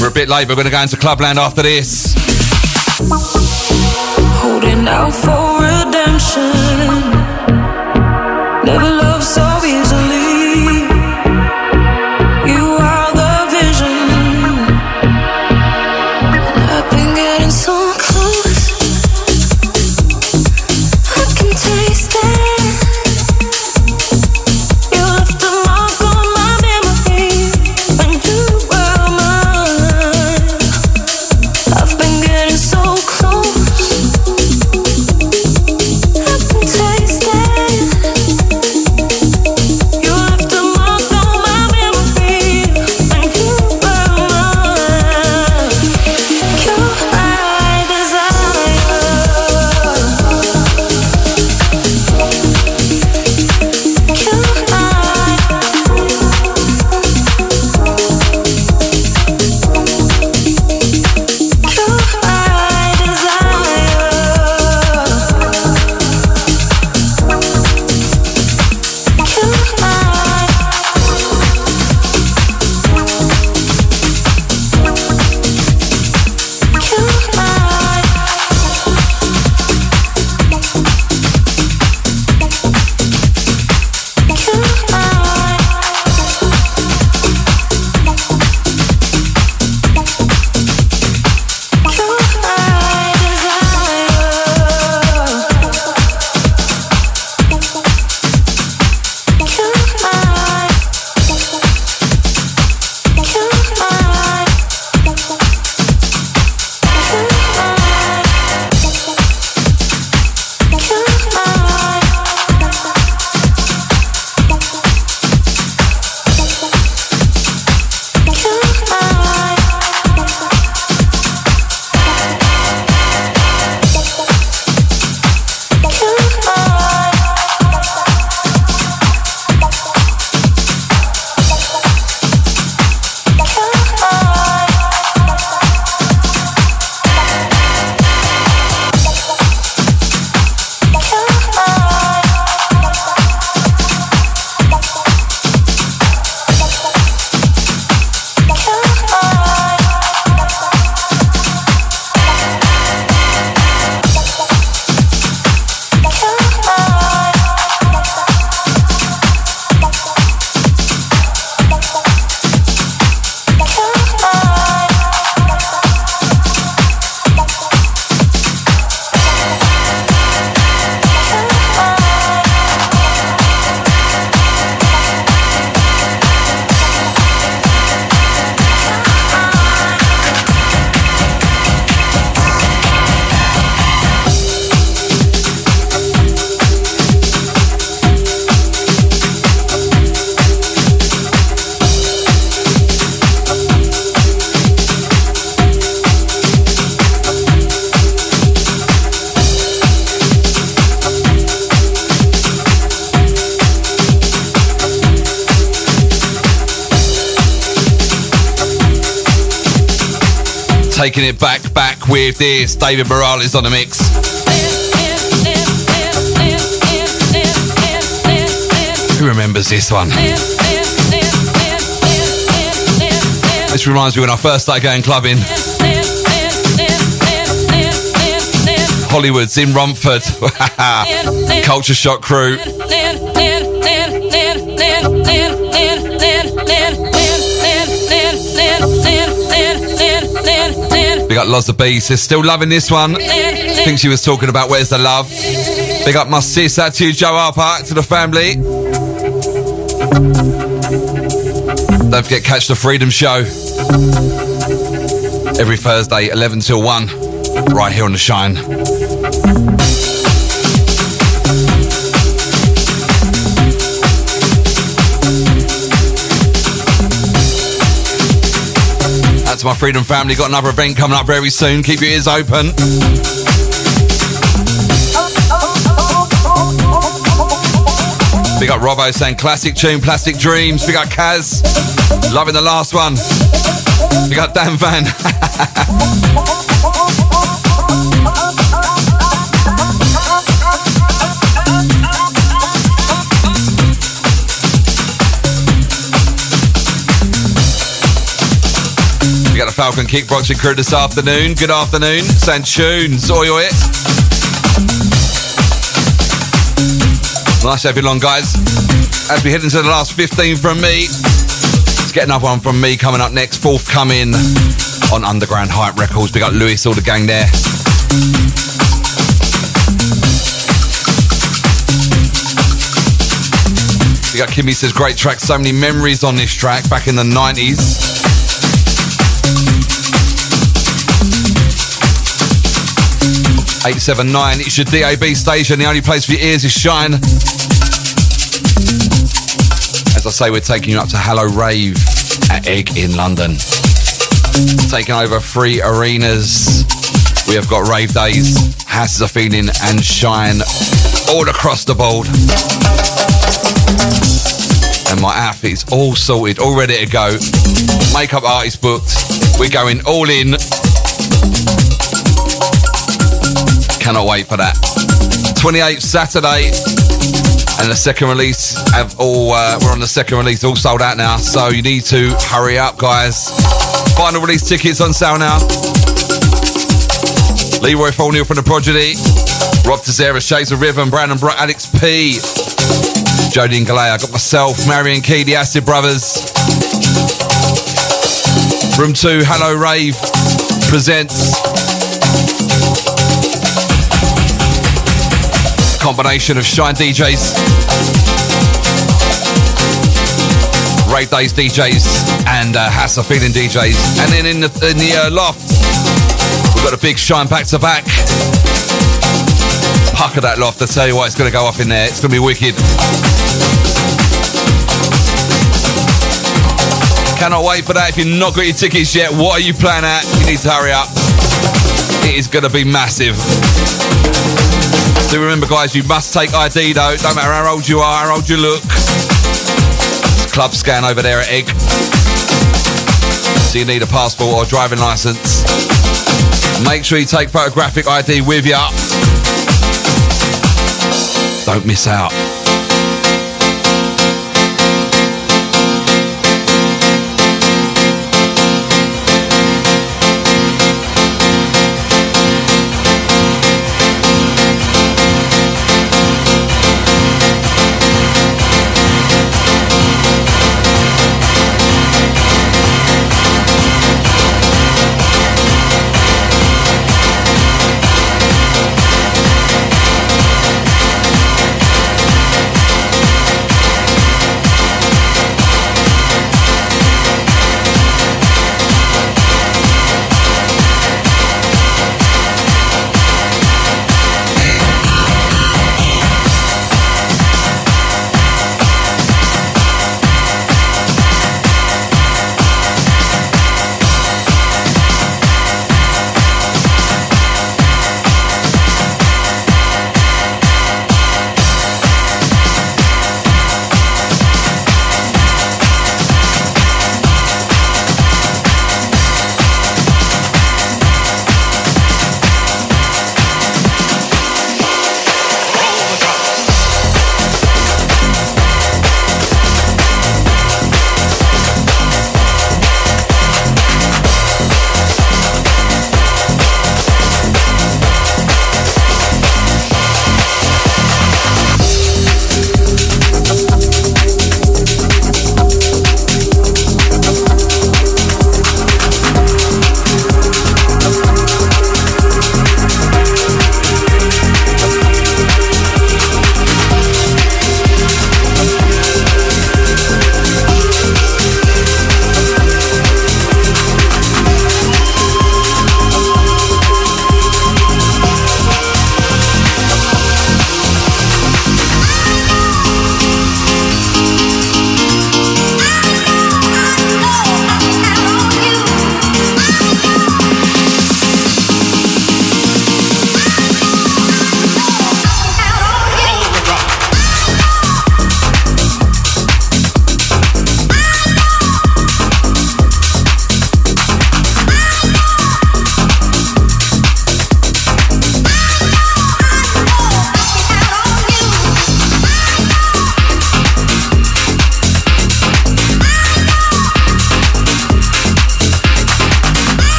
We're a bit late, but we're going to go into Clubland after this. Holding out for redemption. Never loved so taking it back, back with this. David Morales on the mix. Who remembers this one? This reminds me when I first started going clubbing. Hollywood's in Romford. Culture Shock crew. Big up B says, still loving this one. Think she was talking about where's the love. Big up my sis, out to you, Joe out to the family. Don't forget, catch the Freedom Show every Thursday, 11 till 1, right here on The Shine. That's my Freedom family. Got another event coming up very soon. Keep your ears open. Big up Robbo saying classic tune, Plastic Dreams. Big up Kaz. Loving the last one. Big up Dan Van. Falcon kickboxing crew this afternoon. Good afternoon. Tunes. Oi, oi. Nice having you along, guys. As we head into the last 15 from me, let's get another one from me coming up next. Forthcoming on Underground Hype Records. We got Lewis, all the gang there. We got Kimmy says great track, so many memories on this track back in the 90s. Eight seven nine. It's your DAB station. The only place for your ears is Shine. As I say, we're taking you up to Hello Rave at Egg in London. Taking over three arenas. We have got Rave Days, Houses of Feeling, and Shine all across the board. And my outfit is all sorted, all ready to go. Makeup artist booked. We're going all in. Cannot wait for that. 28th Saturday, and the second release have all. Uh, we're on the second release, all sold out now. So you need to hurry up, guys. Final release tickets on sale now. Leeroy Thornhill from the Prodigy, Rob Tissera, Shades of Rhythm, Brandon Alex P, Jodie Galea. I got myself, Marion Key, the Acid Brothers. Room 2, Hello Rave presents combination of Shine DJs, Rave Days DJs, and uh, Hassa Feeling DJs. And then in the, in the uh, loft, we've got a big Shine back to back. Pucker that loft, I tell you what, it's going to go up in there. It's going to be wicked. Cannot wait for that. If you've not got your tickets yet, what are you planning at? You need to hurry up. It is going to be massive. Do remember, guys, you must take ID though. Don't matter how old you are, how old you look. It's club scan over there at Egg. So you need a passport or driving license. Make sure you take photographic ID with you. Don't miss out.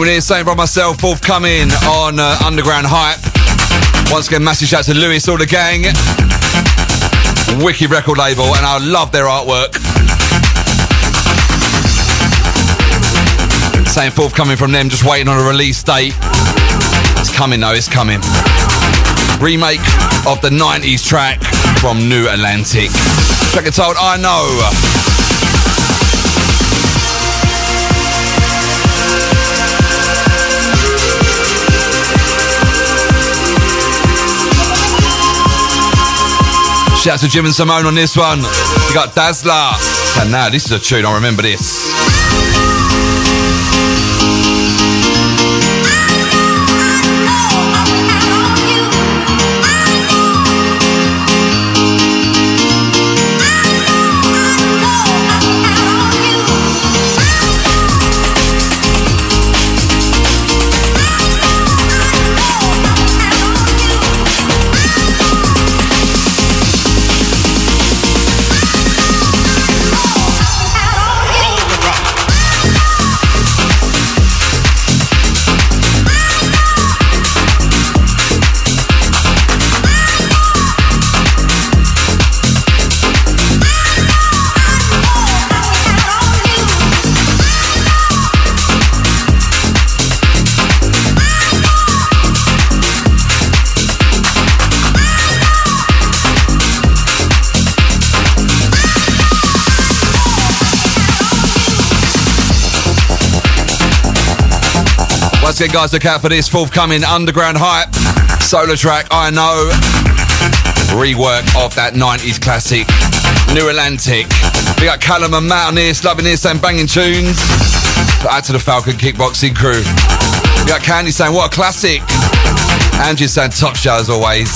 With here, saying by myself, forthcoming on uh, Underground Hype. Once again, massive shout to Lewis, all the gang. Wicked record label, and I love their artwork. Saying forthcoming from them, just waiting on a release date. It's coming though, it's coming. Remake of the 90s track from New Atlantic. Track entitled I Know. Shout out to Jim and Simone on this one. You got Dazzler. And now this is a tune, I remember this. Guys, look out for this forthcoming underground hype solo track. I know rework of that 90s classic, New Atlantic. We got Callum and Matt on this, loving this and banging tunes. Add to the Falcon kickboxing crew. We got Candy saying, what a classic. Angie saying, top show as always.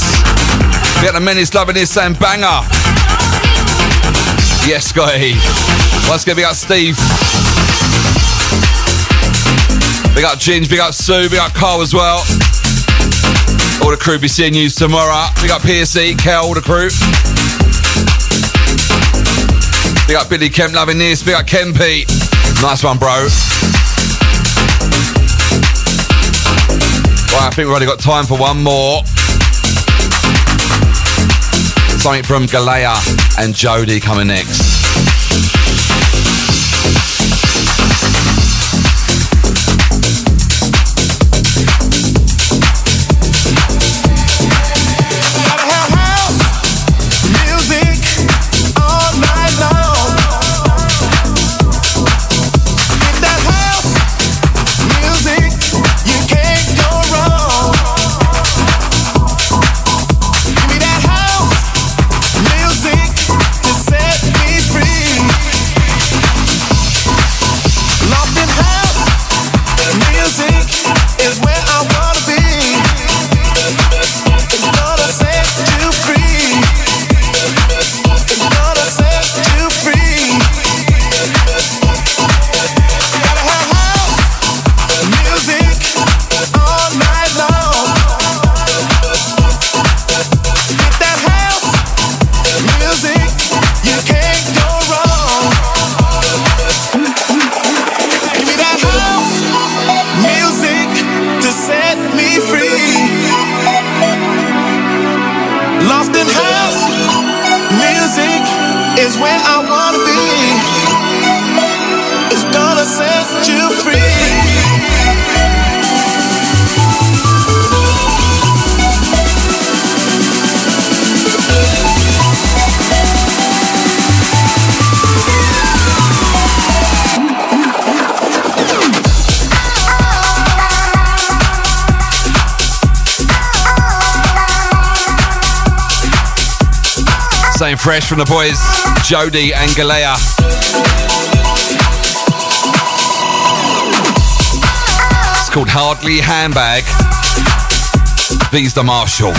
We got the Menace loving this saying, banger. Yes, Scotty. Once again, we got Steve. We got Ginge, we got Sue, we got Carl as well. All the crew be seeing you tomorrow. We got PSE, Kel, all the crew. We got Billy Kemp loving this. We got Kempy. Nice one, bro. Right, I think we've only got time for one more. Something from Galea and Jody coming next. Same fresh from the boys, Jody and Galea. It's called Hardly Handbag. V's the Marshall.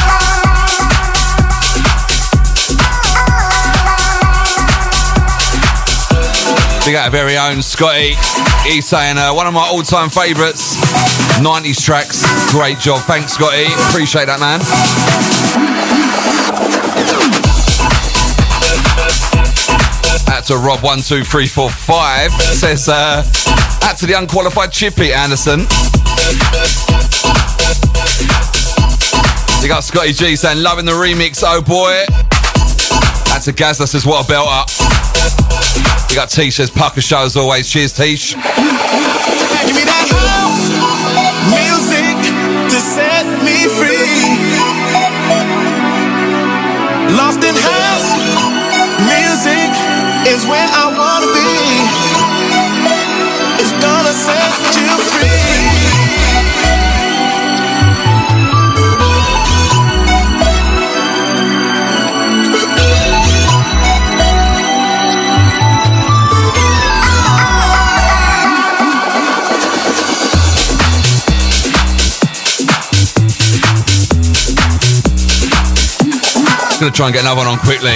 We got our very own Scotty. He's saying uh, one of my all-time favourites, 90s tracks. Great job, thanks Scotty. Appreciate that, man. Out Out to Rob12345 says, uh, out to the unqualified Chippy Anderson. You got Scotty G saying, loving the remix, oh boy. That's a Gazza says, what a up." You got Tish says, Pucker show as always. Cheers, Tish. Give me that house music to set Gonna try and get another one on quickly.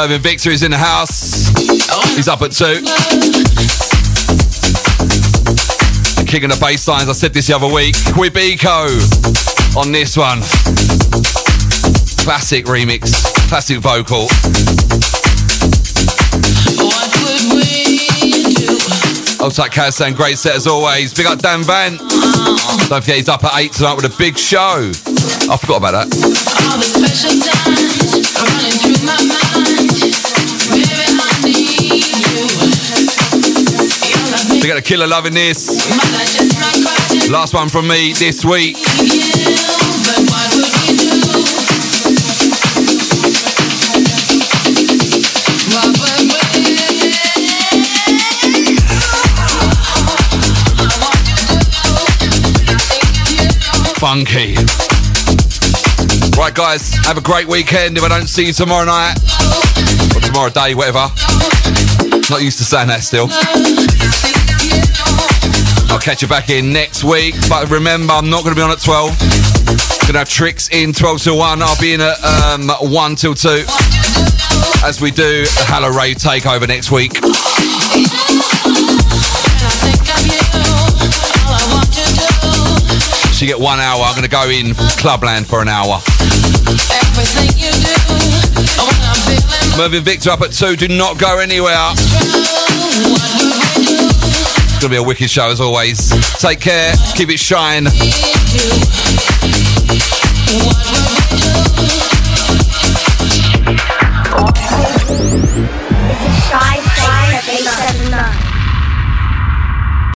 Mervyn Victor is in the house. He's up at two. The king of the bass lines. I said this the other week. Qubiko on this one. Classic remix. Classic vocal. Old tight Kaz saying great set as always. Big up Dan Van. Don't forget he's up at eight tonight with a big show. I forgot about that. We got a killer loving this. Last one from me this week. Funky. Right, guys, have a great weekend. If I don't see you tomorrow night or tomorrow day, whatever. Not used to saying that still. I'll catch you back in next week. But remember, I'm not going to be on at 12. Gonna have tricks in 12 till 1. I'll be in at um, 1 till 2 as we do the Hello Rave takeover next week. So you get one hour. I'm going to go in Clubland for an hour. Mervyn Victor up at 2. Do not go anywhere. It's going to be a wicked show as always. Take care. Keep it shine. Shine.